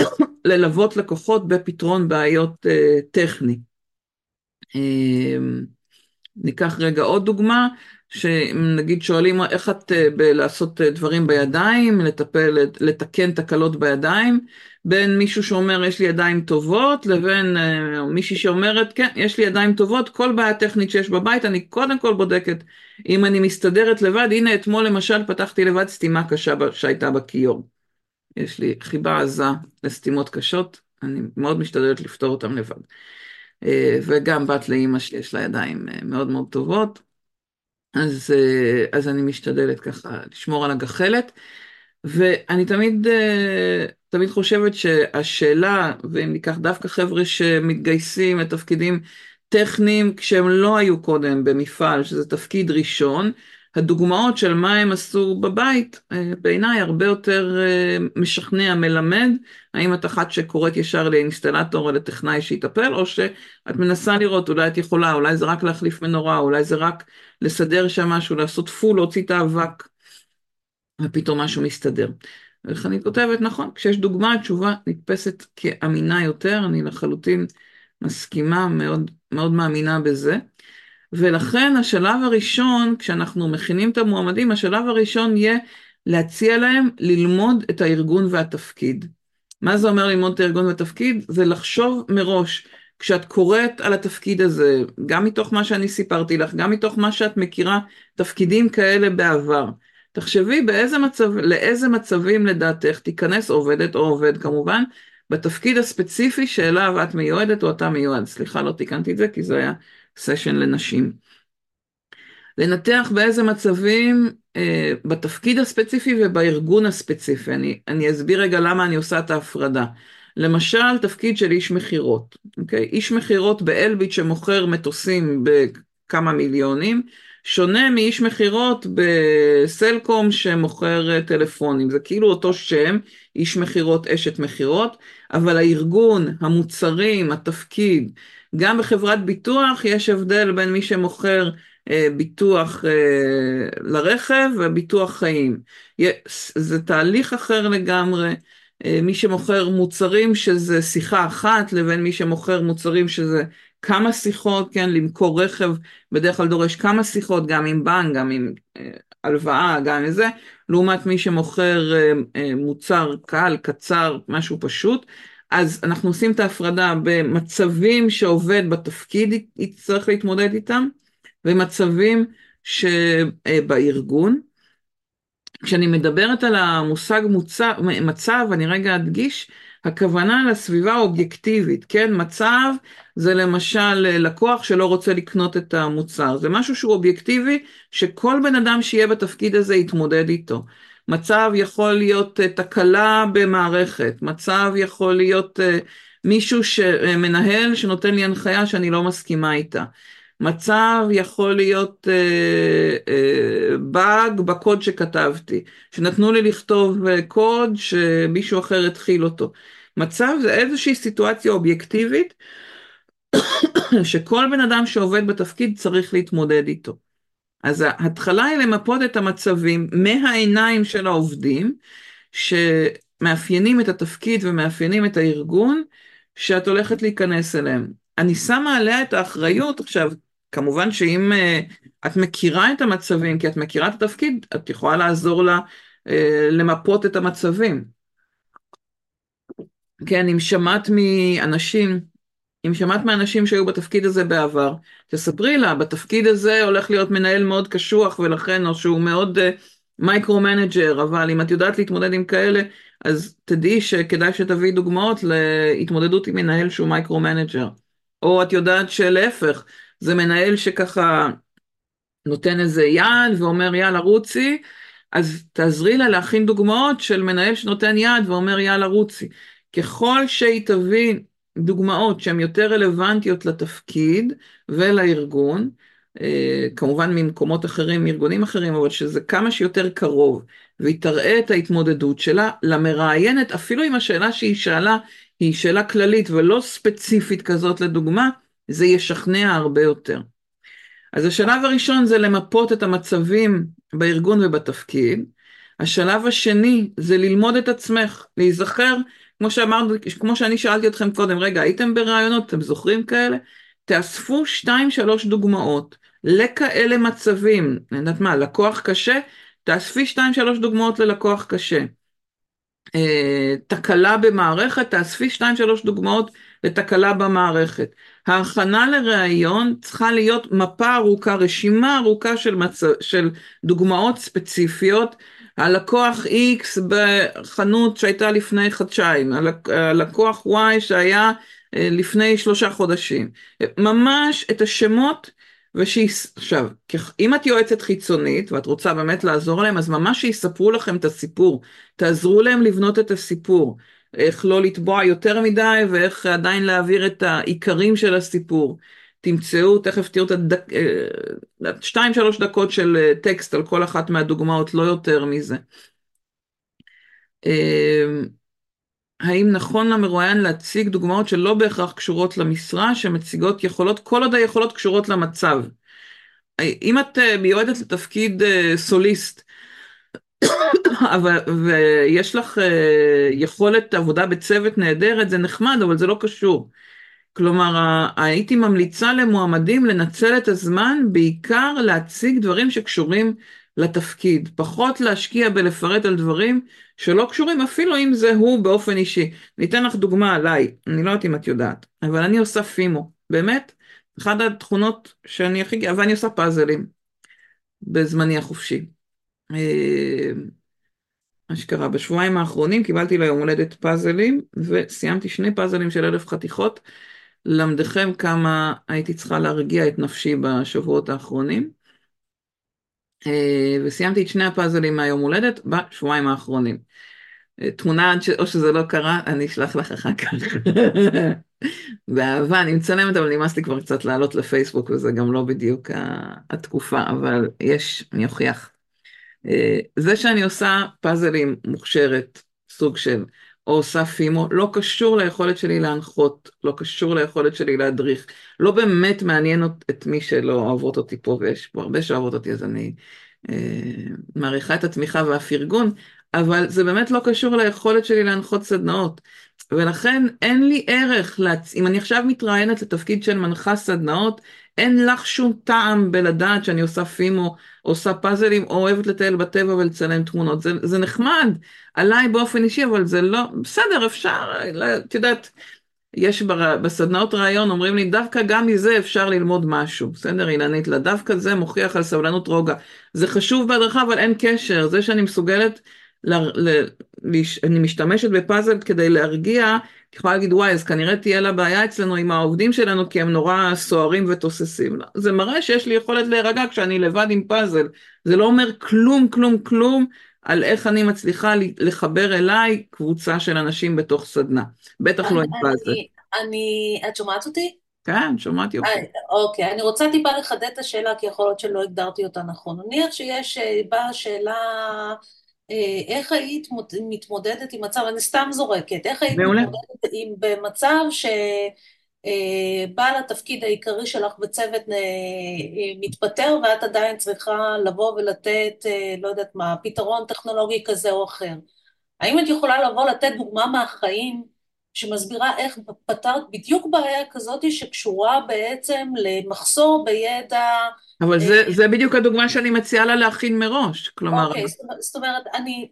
ללוות לקוחות בפתרון בעיות uh, טכני. Uh, ניקח רגע עוד דוגמה, שנגיד שואלים איך את אה, בלעשות אה, דברים בידיים, לטפל, לתקן תקלות בידיים, בין מישהו שאומר יש לי ידיים טובות לבין אה, מישהי שאומרת כן יש לי ידיים טובות, כל בעיה טכנית שיש בבית אני קודם כל בודקת אם אני מסתדרת לבד, הנה אתמול למשל פתחתי לבד סתימה קשה שהייתה בכיור. יש לי חיבה עזה לסתימות קשות, אני מאוד משתדלת לפתור אותן לבד. וגם בת לאימא שיש לה ידיים מאוד מאוד טובות. אז, אה, אז אני משתדלת ככה לשמור על הגחלת, ואני תמיד, אה, תמיד חושבת שהשאלה, ואם ניקח דווקא חבר'ה שמתגייסים לתפקידים טכניים כשהם לא היו קודם במפעל, שזה תפקיד ראשון, הדוגמאות של מה הם עשו בבית, אה, בעיניי הרבה יותר משכנע, מלמד, האם את אחת שקוראת ישר לאינסטלטור או לטכנאי שיטפל, או שאת מנסה לראות, אולי את יכולה, אולי זה רק להחליף מנורה, אולי זה רק לסדר שם משהו, לעשות פול, להוציא את האבק, ופתאום משהו מסתדר. איך אני כותבת, נכון, כשיש דוגמה, התשובה נתפסת כאמינה יותר, אני לחלוטין מסכימה, מאוד, מאוד מאמינה בזה. ולכן השלב הראשון, כשאנחנו מכינים את המועמדים, השלב הראשון יהיה להציע להם ללמוד את הארגון והתפקיד. מה זה אומר ללמוד את הארגון והתפקיד? זה לחשוב מראש כשאת קוראת על התפקיד הזה, גם מתוך מה שאני סיפרתי לך, גם מתוך מה שאת מכירה תפקידים כאלה בעבר, תחשבי באיזה מצב, לאיזה מצבים לדעתך תיכנס עובדת או עובד כמובן, בתפקיד הספציפי שאליו את מיועדת או אתה מיועד. סליחה, לא תיקנתי את זה כי זה היה סשן לנשים. לנתח באיזה מצבים אה, בתפקיד הספציפי ובארגון הספציפי. אני, אני אסביר רגע למה אני עושה את ההפרדה. למשל, תפקיד של איש מכירות, אוקיי? איש מכירות באלביט שמוכר מטוסים בכמה מיליונים, שונה מאיש מכירות בסלקום שמוכר אה, טלפונים. זה כאילו אותו שם, איש מכירות, אשת מכירות, אבל הארגון, המוצרים, התפקיד, גם בחברת ביטוח יש הבדל בין מי שמוכר אה, ביטוח אה, לרכב וביטוח חיים. זה תהליך אחר לגמרי. אה, מי שמוכר מוצרים שזה שיחה אחת לבין מי שמוכר מוצרים שזה כמה שיחות, כן, למכור רכב בדרך כלל דורש כמה שיחות, גם עם בנק, גם עם אה, הלוואה, גם עם זה, לעומת מי שמוכר אה, מוצר קל, קצר, משהו פשוט. אז אנחנו עושים את ההפרדה במצבים שעובד בתפקיד יצטרך להתמודד איתם, ומצבים שבארגון. כשאני מדברת על המושג מוצא, מצב, אני רגע אדגיש, הכוונה לסביבה האובייקטיבית, כן? מצב זה למשל לקוח שלא רוצה לקנות את המוצר, זה משהו שהוא אובייקטיבי, שכל בן אדם שיהיה בתפקיד הזה יתמודד איתו. מצב יכול להיות אה, תקלה במערכת, מצב יכול להיות אה, מישהו שמנהל שנותן לי הנחיה שאני לא מסכימה איתה. מצב יכול להיות באג uh, uh, בקוד שכתבתי, שנתנו לי לכתוב קוד שמישהו אחר התחיל אותו. מצב זה איזושהי סיטואציה אובייקטיבית שכל בן אדם שעובד בתפקיד צריך להתמודד איתו. אז ההתחלה היא למפות את המצבים מהעיניים של העובדים, שמאפיינים את התפקיד ומאפיינים את הארגון שאת הולכת להיכנס אליהם. אני שמה עליה את האחריות, עכשיו, כמובן שאם uh, את מכירה את המצבים, כי את מכירה את התפקיד, את יכולה לעזור לה uh, למפות את המצבים. כן, אם שמעת מאנשים, אם שמעת מאנשים שהיו בתפקיד הזה בעבר, תספרי לה, בתפקיד הזה הולך להיות מנהל מאוד קשוח ולכן, או שהוא מאוד micro-manager, uh, אבל אם את יודעת להתמודד עם כאלה, אז תדעי שכדאי שתביאי דוגמאות להתמודדות עם מנהל שהוא micro-manager. או את יודעת שלהפך, זה מנהל שככה נותן איזה יד ואומר יאללה רוצי, אז תעזרי לה להכין דוגמאות של מנהל שנותן יד ואומר יאללה רוצי. ככל שהיא תביא דוגמאות שהן יותר רלוונטיות לתפקיד ולארגון, אה, כמובן ממקומות אחרים, מארגונים אחרים, אבל שזה כמה שיותר קרוב, והיא תראה את ההתמודדות שלה למראיינת, אפילו אם השאלה שהיא שאלה היא שאלה כללית ולא ספציפית כזאת לדוגמה, זה ישכנע הרבה יותר. אז השלב הראשון זה למפות את המצבים בארגון ובתפקיד. השלב השני זה ללמוד את עצמך, להיזכר, כמו שאמרנו, כמו שאני שאלתי אתכם קודם, רגע, הייתם ברעיונות, אתם זוכרים כאלה? תאספו שתיים שלוש דוגמאות לכאלה מצבים, אני יודעת מה, לקוח קשה, תאספי שתיים שלוש דוגמאות ללקוח קשה. אה, תקלה במערכת, תאספי שתיים שלוש דוגמאות לתקלה במערכת. ההכנה לראיון צריכה להיות מפה ארוכה, רשימה ארוכה של, מצ... של דוגמאות ספציפיות. הלקוח X בחנות שהייתה לפני חודשיים, הלקוח Y שהיה אה, לפני שלושה חודשים. ממש את השמות ושיס... עכשיו, אם את יועצת חיצונית ואת רוצה באמת לעזור להם, אז ממש שיספרו לכם את הסיפור. תעזרו להם לבנות את הסיפור. איך לא לתבוע יותר מדי ואיך עדיין להעביר את העיקרים של הסיפור. תמצאו, תכף תראו את הדק... אה, שלוש דקות של אה, טקסט על כל אחת מהדוגמאות, לא יותר מזה. אה, האם נכון למרואיין להציג דוגמאות שלא בהכרח קשורות למשרה, שמציגות יכולות, כל עוד היכולות קשורות למצב. אם את מיועדת לתפקיד סוליסט, ויש לך יכולת עבודה בצוות נהדרת, זה נחמד, אבל זה לא קשור. כלומר, הייתי ממליצה למועמדים לנצל את הזמן בעיקר להציג דברים שקשורים לתפקיד, פחות להשקיע בלפרט על דברים שלא קשורים אפילו אם זה הוא באופן אישי. ניתן לך דוגמה עליי, אני לא יודעת אם את יודעת, אבל אני עושה פימו, באמת, אחת התכונות שאני הכי גאה, ואני עושה פאזלים בזמני החופשי. אה, מה שקרה, בשבועיים האחרונים קיבלתי ליום הולדת פאזלים וסיימתי שני פאזלים של אלף חתיכות. למדכם כמה הייתי צריכה להרגיע את נפשי בשבועות האחרונים. אה, וסיימתי את שני הפאזלים מהיום הולדת בשבועיים האחרונים. אה, תמונה, או שזה לא קרה, אני אשלח לך אחר כך. באהבה, אני מצלמת, אבל נמאס לי כבר קצת לעלות לפייסבוק, וזה גם לא בדיוק התקופה, אבל יש, אני אוכיח. אה, זה שאני עושה פאזלים מוכשרת, סוג של או עושה פימו, לא קשור ליכולת שלי להנחות, לא קשור ליכולת שלי להדריך. לא באמת מעניין את מי שלא אוהבות אותי פה, ויש פה הרבה שאוהבות אותי, אז אני אה, מעריכה את התמיכה והפרגון, אבל זה באמת לא קשור ליכולת שלי להנחות סדנאות. ולכן אין לי ערך, להצ... אם אני עכשיו מתראיינת לתפקיד של מנחה סדנאות, אין לך שום טעם בלדעת שאני עושה פימו, עושה פאזלים, או אוהבת לטייל בטבע ולצלם תמונות. זה, זה נחמד עליי באופן אישי, אבל זה לא, בסדר, אפשר, לא, את יודעת, יש בסדנאות רעיון, אומרים לי, דווקא גם מזה אפשר ללמוד משהו, בסדר, אילנית לה, דווקא זה מוכיח על סבלנות רוגע. זה חשוב בהדרכה, אבל אין קשר, זה שאני מסוגלת, ל, ל, לש, אני משתמשת בפאזל כדי להרגיע, את יכולה להגיד, וואי, אז כנראה תהיה לה בעיה אצלנו עם העובדים שלנו, כי הם נורא סוערים ותוססים. לא, זה מראה שיש לי יכולת להירגע כשאני לבד עם פאזל. זה לא אומר כלום, כלום, כלום על איך אני מצליחה לחבר אליי קבוצה של אנשים בתוך סדנה. בטח לא עם פאזל. אני, את שומעת אותי? כן, שומעת יופי. אה, אוקיי, אני רוצה טיפה לחדד את השאלה, כי יכול להיות שלא הגדרתי אותה נכון. נניח שיש, אה, באה שאלה... אה, איך היית מתמודדת עם מצב, אני סתם זורקת, איך היית מעולה. מתמודדת עם במצב שבעל אה, התפקיד העיקרי שלך בצוות אה, מתפטר ואת עדיין צריכה לבוא ולתת, לא יודעת מה, פתרון טכנולוגי כזה או אחר. האם את יכולה לבוא לתת דוגמה מהחיים שמסבירה איך פתרת בדיוק בעיה כזאת שקשורה בעצם למחסור בידע אבל זה, זה בדיוק הדוגמה שאני מציעה לה להכין מראש, כלומר... אוקיי, זאת אומרת, אני,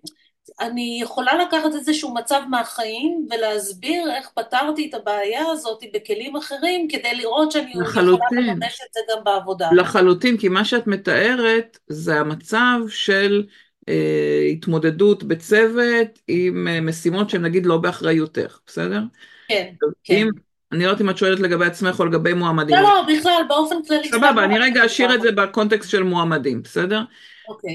אני יכולה לקחת איזשהו מצב מהחיים ולהסביר איך פתרתי את הבעיה הזאת בכלים אחרים כדי לראות שאני לחלוטין. יכולה לממש את זה גם בעבודה. לחלוטין, כי מה שאת מתארת זה המצב של אה, התמודדות בצוות עם אה, משימות שהן נגיד לא באחריותך, בסדר? כן, כן. אם, אני לא יודעת אם את שואלת לגבי עצמך או לגבי מועמדים. לא, לא, בכלל, באופן כללי. סבבה, אני רגע אשאיר את זה בקונטקסט של מועמדים, בסדר? אוקיי.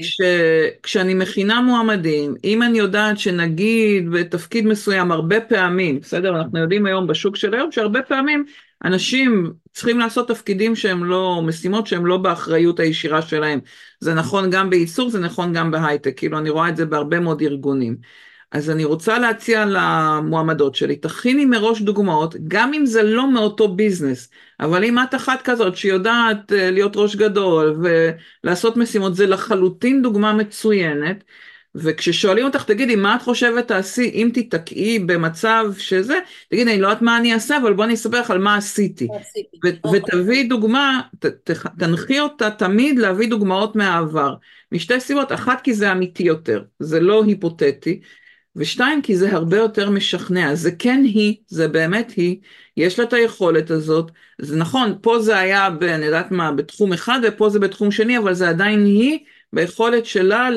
כשאני מכינה מועמדים, אם אני יודעת שנגיד בתפקיד מסוים הרבה פעמים, בסדר? אנחנו יודעים היום בשוק של היום שהרבה פעמים אנשים צריכים לעשות תפקידים שהם לא, משימות שהם לא באחריות הישירה שלהם. זה נכון גם בייצור, זה נכון גם בהייטק, כאילו אני רואה את זה בהרבה מאוד ארגונים. אז אני רוצה להציע למועמדות שלי, תכיני מראש דוגמאות, גם אם זה לא מאותו ביזנס, אבל אם את אחת כזאת שיודעת אה, להיות ראש גדול ולעשות משימות, זה לחלוטין דוגמה מצוינת. וכששואלים אותך, תגידי, מה את חושבת תעשי אם תיתקעי במצב שזה, תגידי, אני לא יודעת מה אני אעשה, אבל בואי אני אספר לך על מה עשיתי. אוקיי. ותביאי דוגמה, תנחי אותה תמיד להביא דוגמאות מהעבר. משתי סיבות, אחת כי זה אמיתי יותר, זה לא היפותטי, ושתיים, כי זה הרבה יותר משכנע. זה כן היא, זה באמת היא, יש לה את היכולת הזאת. זה נכון, פה זה היה, ב, אני יודעת מה, בתחום אחד, ופה זה בתחום שני, אבל זה עדיין היא, ביכולת שלה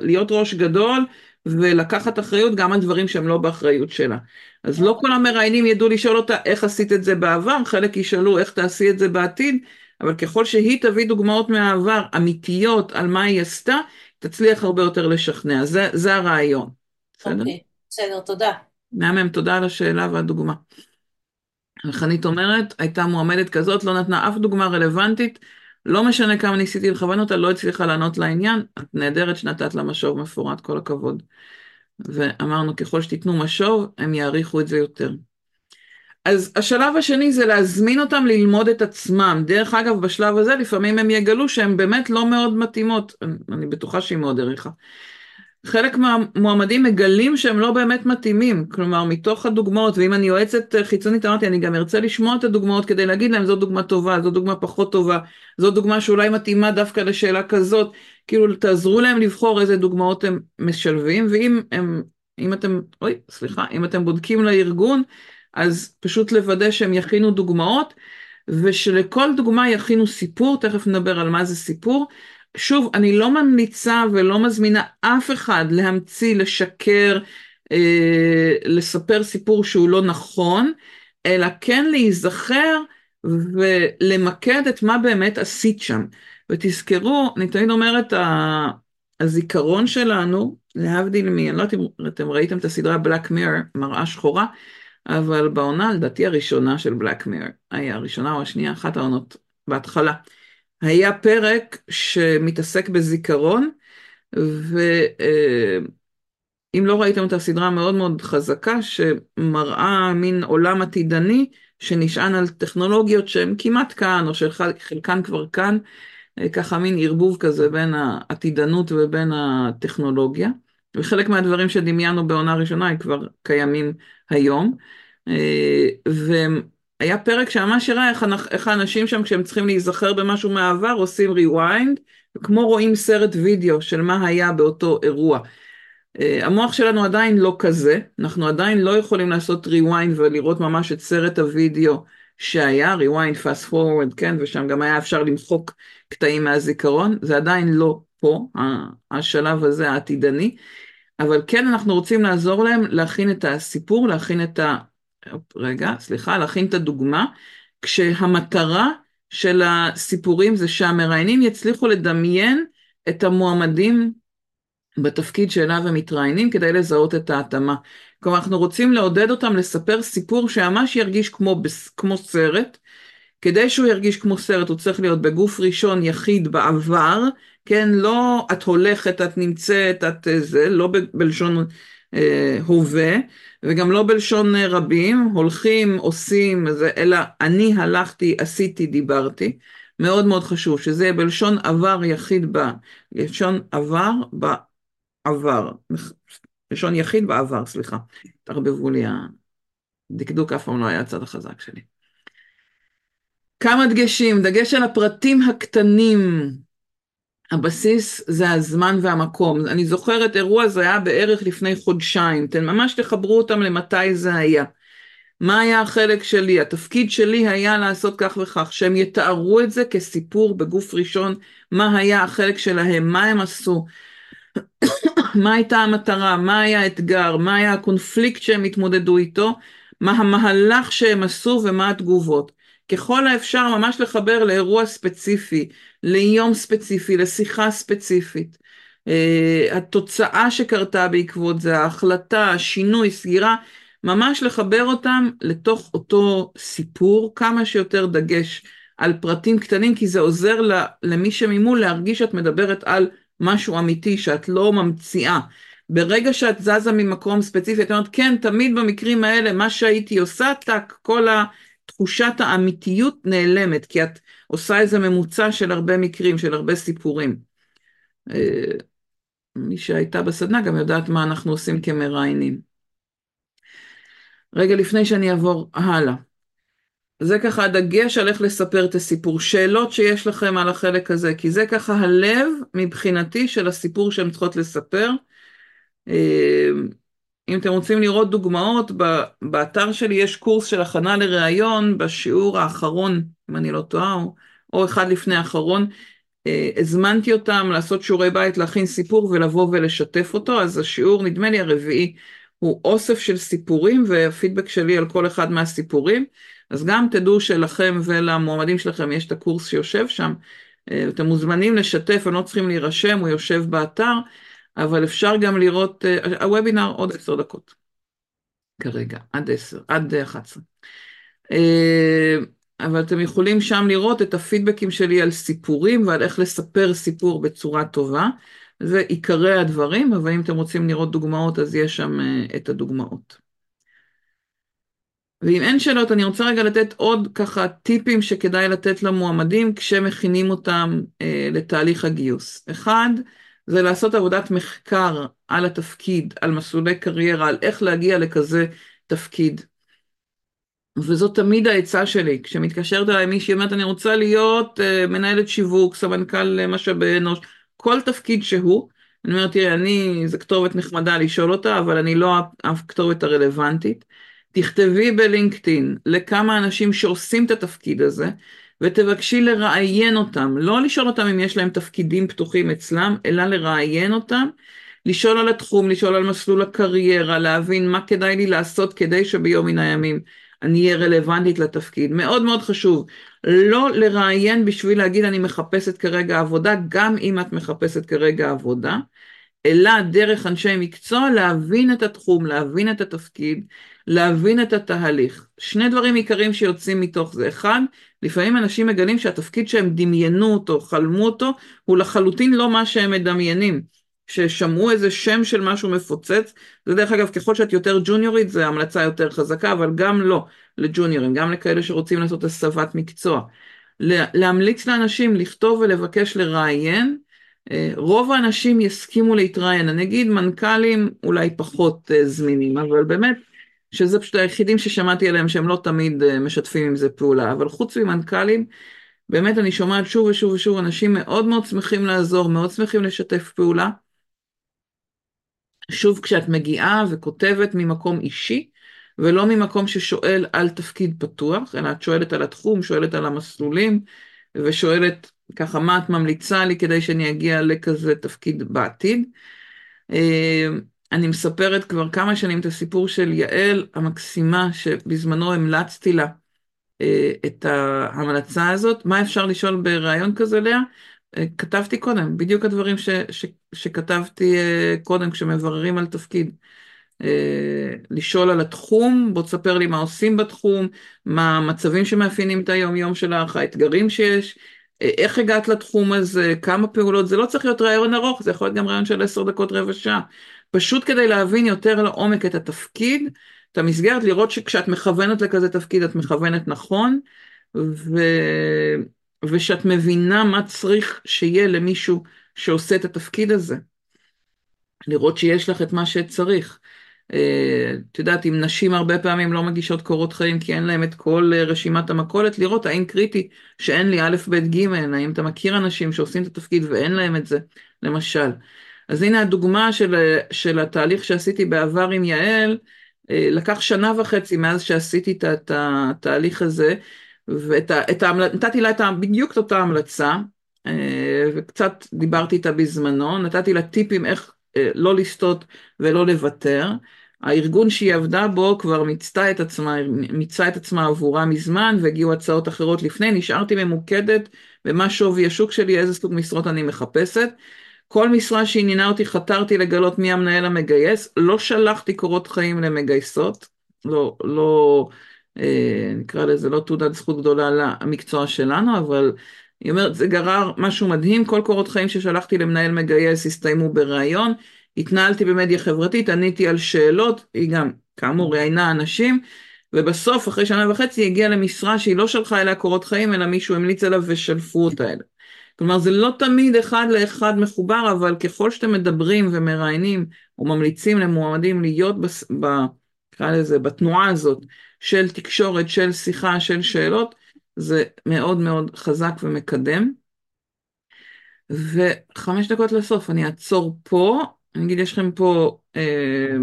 להיות ראש גדול ולקחת אחריות גם על דברים שהם לא באחריות שלה. אז לא כל המראיינים ידעו לשאול אותה איך עשית את זה בעבר, חלק ישאלו איך תעשי את זה בעתיד, אבל ככל שהיא תביא דוגמאות מהעבר אמיתיות על מה היא עשתה, תצליח הרבה יותר לשכנע. זה, זה הרעיון. אוקיי, בסדר, תודה. מהמם, תודה על השאלה והדוגמה. חנית אומרת, הייתה מועמדת כזאת, לא נתנה אף דוגמה רלוונטית, לא משנה כמה ניסיתי לכוון אותה, לא הצליחה לענות לעניין, את נהדרת שנתת לה משוב מפורט, כל הכבוד. ואמרנו, ככל שתיתנו משוב, הם יעריכו את זה יותר. אז השלב השני זה להזמין אותם ללמוד את עצמם. דרך אגב, בשלב הזה לפעמים הם יגלו שהן באמת לא מאוד מתאימות. אני, אני בטוחה שהיא מאוד העריכה. חלק מהמועמדים מגלים שהם לא באמת מתאימים, כלומר מתוך הדוגמאות, ואם אני יועצת חיצונית אמרתי אני גם ארצה לשמוע את הדוגמאות כדי להגיד להם זו דוגמה טובה, זו דוגמה פחות טובה, זו דוגמה שאולי מתאימה דווקא לשאלה כזאת, כאילו תעזרו להם לבחור איזה דוגמאות הם משלבים, ואם הם, אם אתם, אוי סליחה, אם אתם בודקים לארגון, אז פשוט לוודא שהם יכינו דוגמאות, ושלכל דוגמה יכינו סיפור, תכף נדבר על מה זה סיפור, שוב, אני לא ממליצה ולא מזמינה אף אחד להמציא, לשקר, אה, לספר סיפור שהוא לא נכון, אלא כן להיזכר ולמקד את מה באמת עשית שם. ותזכרו, אני תמיד אומרת, הזיכרון שלנו, להבדיל מ... אני לא יודעת אם אתם ראיתם את הסדרה בלק מיר, מראה שחורה, אבל בעונה, לדעתי הראשונה של בלק מיר, היה הראשונה או השנייה, אחת העונות בהתחלה. היה פרק שמתעסק בזיכרון, ואם לא ראיתם את הסדרה המאוד מאוד חזקה, שמראה מין עולם עתידני, שנשען על טכנולוגיות שהן כמעט כאן, או שחלקן כבר כאן, ככה מין ערבוב כזה בין העתידנות ובין הטכנולוגיה. וחלק מהדברים שדמיינו בעונה ראשונה הם כבר קיימים היום. והם היה פרק שממש הראה איך, איך האנשים שם כשהם צריכים להיזכר במשהו מהעבר עושים rewind, כמו רואים סרט וידאו של מה היה באותו אירוע. אה, המוח שלנו עדיין לא כזה, אנחנו עדיין לא יכולים לעשות rewind ולראות ממש את סרט הוידאו שהיה, rewind fast forward, כן, ושם גם היה אפשר למחוק קטעים מהזיכרון, זה עדיין לא פה, השלב הזה העתידני, אבל כן אנחנו רוצים לעזור להם להכין את הסיפור, להכין את ה... רגע, סליחה, להכין את הדוגמה, כשהמטרה של הסיפורים זה שהמראיינים יצליחו לדמיין את המועמדים בתפקיד שאליו הם מתראיינים כדי לזהות את ההתאמה. כלומר, אנחנו רוצים לעודד אותם לספר סיפור שממש ירגיש כמו, כמו סרט. כדי שהוא ירגיש כמו סרט, הוא צריך להיות בגוף ראשון יחיד בעבר, כן, לא את הולכת, את נמצאת, את זה, לא בלשון אה, הווה, וגם לא בלשון אה, רבים, הולכים, עושים, אלא אני הלכתי, עשיתי, דיברתי. מאוד מאוד חשוב שזה בלשון עבר יחיד ב... לשון עבר בעבר. לשון יחיד בעבר, סליחה. תערבבו לי, הדקדוק אף פעם לא היה הצד החזק שלי. כמה דגשים, דגש על הפרטים הקטנים. הבסיס זה הזמן והמקום. אני זוכרת אירוע זה היה בערך לפני חודשיים, אתם ממש תחברו אותם למתי זה היה. מה היה החלק שלי? התפקיד שלי היה לעשות כך וכך, שהם יתארו את זה כסיפור בגוף ראשון, מה היה החלק שלהם, מה הם עשו, מה הייתה המטרה, מה היה האתגר, מה היה הקונפליקט שהם התמודדו איתו, מה המהלך שהם עשו ומה התגובות. ככל האפשר ממש לחבר לאירוע ספציפי, ליום ספציפי, לשיחה ספציפית. Uh, התוצאה שקרתה בעקבות זה, ההחלטה, השינוי, סגירה, ממש לחבר אותם לתוך אותו סיפור, כמה שיותר דגש על פרטים קטנים, כי זה עוזר למי שממול להרגיש שאת מדברת על משהו אמיתי, שאת לא ממציאה. ברגע שאת זזה ממקום ספציפי, את אומרת, כן, תמיד במקרים האלה, מה שהייתי עושה, טק, כל תחושת האמיתיות נעלמת, כי את עושה איזה ממוצע של הרבה מקרים, של הרבה סיפורים. אה, מי שהייתה בסדנה גם יודעת מה אנחנו עושים כמראיינים. רגע לפני שאני אעבור הלאה. זה ככה הדגש על איך לספר את הסיפור. שאלות שיש לכם על החלק הזה, כי זה ככה הלב מבחינתי של הסיפור שהן צריכות לספר. אם אתם רוצים לראות דוגמאות, באתר שלי יש קורס של הכנה לראיון בשיעור האחרון, אם אני לא טועה, או, או אחד לפני האחרון. אה, הזמנתי אותם לעשות שיעורי בית, להכין סיפור ולבוא ולשתף אותו, אז השיעור, נדמה לי הרביעי, הוא אוסף של סיפורים והפידבק שלי על כל אחד מהסיפורים. אז גם תדעו שלכם ולמועמדים שלכם יש את הקורס שיושב שם. אה, אתם מוזמנים לשתף, הם לא צריכים להירשם, הוא יושב באתר, אבל אפשר גם לראות, אה, הוובינר עוד עשר דקות כרגע, עד עשר, עד אחת עשרה. אה, אבל אתם יכולים שם לראות את הפידבקים שלי על סיפורים ועל איך לספר סיפור בצורה טובה. זה עיקרי הדברים, אבל אם אתם רוצים לראות דוגמאות, אז יש שם את הדוגמאות. ואם אין שאלות, אני רוצה רגע לתת עוד ככה טיפים שכדאי לתת למועמדים כשמכינים אותם אה, לתהליך הגיוס. אחד, זה לעשות עבודת מחקר על התפקיד, על מסלולי קריירה, על איך להגיע לכזה תפקיד. וזאת תמיד העצה שלי, כשמתקשרת אליי מישהי אומרת אני רוצה להיות uh, מנהלת שיווק, סמנכ"ל משאבי אנוש, כל תפקיד שהוא, אני אומרת תראה אני, זו כתובת נחמדה לשאול אותה, אבל אני לא הכתובת הרלוונטית. תכתבי בלינקדאין לכמה אנשים שעושים את התפקיד הזה, ותבקשי לראיין אותם, לא לשאול אותם אם יש להם תפקידים פתוחים אצלם, אלא לראיין אותם, לשאול על התחום, לשאול על מסלול הקריירה, להבין מה כדאי לי לעשות כדי שביום מן הימים אני אהיה רלוונטית לתפקיד. מאוד מאוד חשוב, לא לראיין בשביל להגיד אני מחפשת כרגע עבודה, גם אם את מחפשת כרגע עבודה, אלא דרך אנשי מקצוע להבין את התחום, להבין את התפקיד, להבין את התהליך. שני דברים עיקריים שיוצאים מתוך זה. אחד, לפעמים אנשים מגלים שהתפקיד שהם דמיינו אותו, חלמו אותו, הוא לחלוטין לא מה שהם מדמיינים. ששמעו איזה שם של משהו מפוצץ, זה דרך אגב ככל שאת יותר ג'וניורית זה המלצה יותר חזקה, אבל גם לא לג'וניורים, גם לכאלה שרוצים לעשות הסבת מקצוע. להמליץ לאנשים לכתוב ולבקש לראיין, אה, רוב האנשים יסכימו להתראיין, אני אגיד מנכ"לים אולי פחות אה, זמינים, אבל באמת שזה פשוט היחידים ששמעתי עליהם שהם לא תמיד אה, משתפים עם זה פעולה, אבל חוץ ממנכ"לים, באמת אני שומעת שוב ושוב ושוב אנשים מאוד מאוד שמחים לעזור, מאוד שמחים לשתף פעולה. שוב, כשאת מגיעה וכותבת ממקום אישי, ולא ממקום ששואל על תפקיד פתוח, אלא את שואלת על התחום, שואלת על המסלולים, ושואלת ככה מה את ממליצה לי כדי שאני אגיע לכזה תפקיד בעתיד. אני מספרת כבר כמה שנים את הסיפור של יעל המקסימה, שבזמנו המלצתי לה אה, את ההמלצה הזאת. מה אפשר לשאול בריאיון כזה, לאה? אה, כתבתי קודם, בדיוק הדברים ש, ש, שכתבתי אה, קודם כשמבררים על תפקיד. לשאול על התחום, בוא תספר לי מה עושים בתחום, מה המצבים שמאפיינים את היום יום שלך, האתגרים שיש, איך הגעת לתחום הזה, כמה פעולות, זה לא צריך להיות רעיון ארוך, זה יכול להיות גם רעיון של עשר דקות רבע שעה. פשוט כדי להבין יותר לעומק את התפקיד, את המסגרת, לראות שכשאת מכוונת לכזה תפקיד את מכוונת נכון, ו... ושאת מבינה מה צריך שיהיה למישהו שעושה את התפקיד הזה. לראות שיש לך את מה שצריך. אה, את יודעת, אם נשים הרבה פעמים לא מגישות קורות חיים כי אין להם את כל אה, רשימת המכולת, לראות האם קריטי שאין לי א', ב', ג', האם אתה מכיר אנשים שעושים את התפקיד ואין להם את זה, למשל. אז הנה הדוגמה של, של התהליך שעשיתי בעבר עם יעל, אה, לקח שנה וחצי מאז שעשיתי את, התהליך הזה, ונתתי לה את, בדיוק את אותה המלצה, אה, וקצת דיברתי איתה בזמנו, נתתי לה טיפים איך אה, לא לסטות ולא לוותר. הארגון שהיא עבדה בו כבר מיצתה את עצמה, מיצה את עצמה עבורה מזמן והגיעו הצעות אחרות לפני, נשארתי ממוקדת במה שווי השוק שלי, איזה סוג משרות אני מחפשת. כל משרה שעניינה אותי חתרתי לגלות מי המנהל המגייס, לא שלחתי קורות חיים למגייסות, לא, לא, אה, נקרא לזה לא תעודת זכות גדולה למקצוע שלנו, אבל היא אומרת, זה גרר משהו מדהים, כל קורות חיים ששלחתי למנהל מגייס הסתיימו בריאיון, התנהלתי במדיה חברתית, עניתי על שאלות, היא גם, כאמור, ראיינה אנשים, ובסוף, אחרי שנה וחצי, היא הגיעה למשרה שהיא לא שלחה אליה קורות חיים, אלא מישהו המליץ עליו ושלפו אותה. אליה. כלומר, זה לא תמיד אחד לאחד מחובר, אבל ככל שאתם מדברים ומראיינים, או ממליצים למועמדים להיות בס... ב... נקרא לזה, בתנועה הזאת של תקשורת, של שיחה, של שאלות, זה מאוד מאוד חזק ומקדם. וחמש דקות לסוף, אני אעצור פה, אני אגיד, יש לכם פה, אה,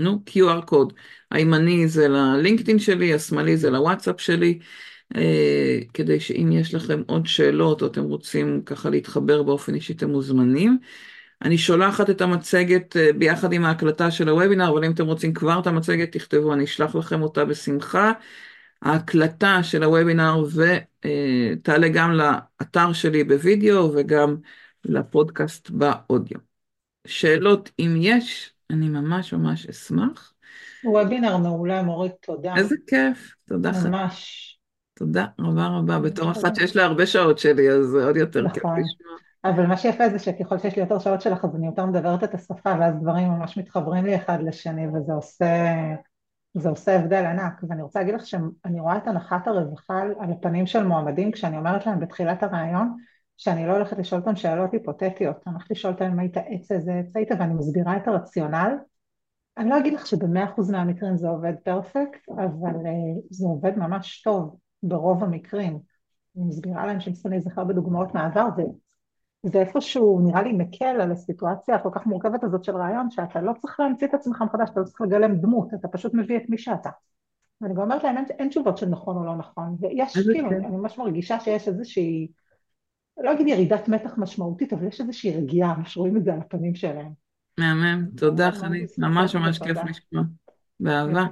נו, QR קוד. הימני זה ללינקדאין שלי, השמאלי זה לוואטסאפ שלי, אה, כדי שאם יש לכם עוד שאלות או אתם רוצים ככה להתחבר באופן אישי, אתם מוזמנים. אני שולחת את המצגת אה, ביחד עם ההקלטה של הוובינר, אבל אם אתם רוצים כבר את המצגת, תכתבו, אני אשלח לכם אותה בשמחה. ההקלטה של הוובינר ותעלה אה, גם לאתר שלי בווידאו וגם לפודקאסט באודיו. שאלות אם יש, אני ממש ממש אשמח. וובינר מעולה, מורית, תודה. איזה כיף, תודה. ממש. תודה רבה רבה, בתור אחת שיש לה הרבה שעות שלי, אז עוד יותר כיף נכון. לשמוע. אבל מה שיפה זה שככל שיש לי יותר שעות שלך, אז אני יותר מדברת את השפה, ואז דברים ממש מתחברים לי אחד לשני, וזה עושה, זה עושה הבדל ענק. ואני רוצה להגיד לך שאני רואה את הנחת הרווחה על הפנים של מועמדים, כשאני אומרת להם בתחילת הרעיון, שאני לא הולכת לשאול אותם שאלות היפותטיות, אני הולכת לשאול אותם אם היית עץ איזה עץ היית, ואני מסבירה את הרציונל. אני לא אגיד לך שבמאה אחוז מהמקרים זה עובד פרפקט, אבל uh, זה עובד ממש טוב ברוב המקרים. אני מסבירה להם שאני צריכה להיזכר בדוגמאות מהעבר, זה איפשהו נראה לי מקל על הסיטואציה הכל כך מורכבת הזאת של רעיון, שאתה לא צריך להמציא את עצמך מחדש, אתה לא צריך לגלם דמות, אתה פשוט מביא את מי שאתה. ואני גם אומרת להם, אין, אין תשובות של נכון או לא נכון, ויש, כאילו, כן. אני ממש מרגישה שיש איזושהי, לא אגיד ירידת מתח משמעותית, אבל יש איזושהי רגיעה, ממש רואים את זה על הפנים שלהם. מהמם, תודה חנית, ממש ממש כיף לשמוע, באהבה.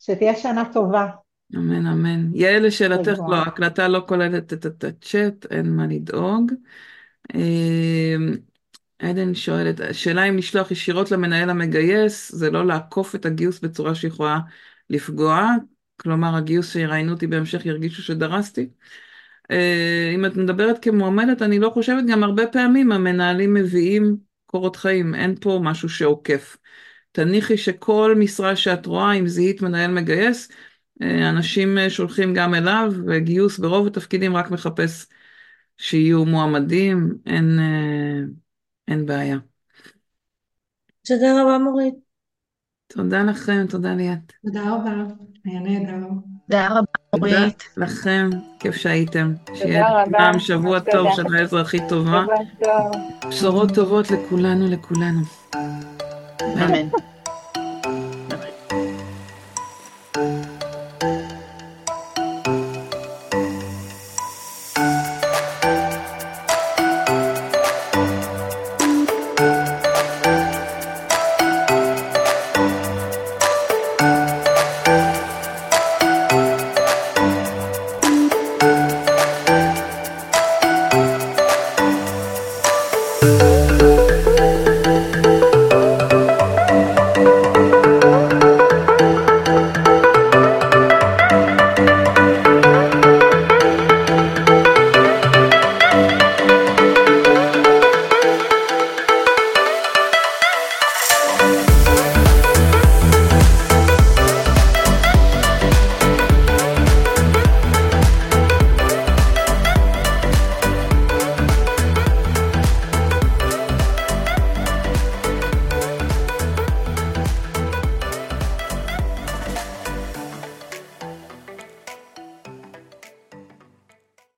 שתהיה שנה טובה. אמן אמן. יעל, לשאלתך, לא, ההקלטה לא כוללת את הצ'אט, אין מה לדאוג. אמ, עדן שואלת, השאלה אם לשלוח ישירות למנהל המגייס, זה לא לעקוף את הגיוס בצורה שיכולה לפגוע, כלומר הגיוס שיראיינו אותי בהמשך ירגישו שדרסתי. אה, אם את מדברת כמועמדת, אני לא חושבת, גם הרבה פעמים המנהלים מביאים קורות חיים, אין פה משהו שעוקף. תניחי שכל משרה שאת רואה, אם זיהית מנהל מגייס, אנשים אה, שולחים גם אליו, וגיוס ברוב התפקידים רק מחפש שיהיו מועמדים, אין, אה, אין בעיה. תודה רבה מורית. תודה לכם, תודה ליאת. תודה רבה, היה נהדר. תודה רבה מורית. תודה לכם, כיף שהייתם. שיהיה לכולם שבוע טוב, שנה אזרחית טובה. בשורות טובות לכולנו, לכולנו. אמן.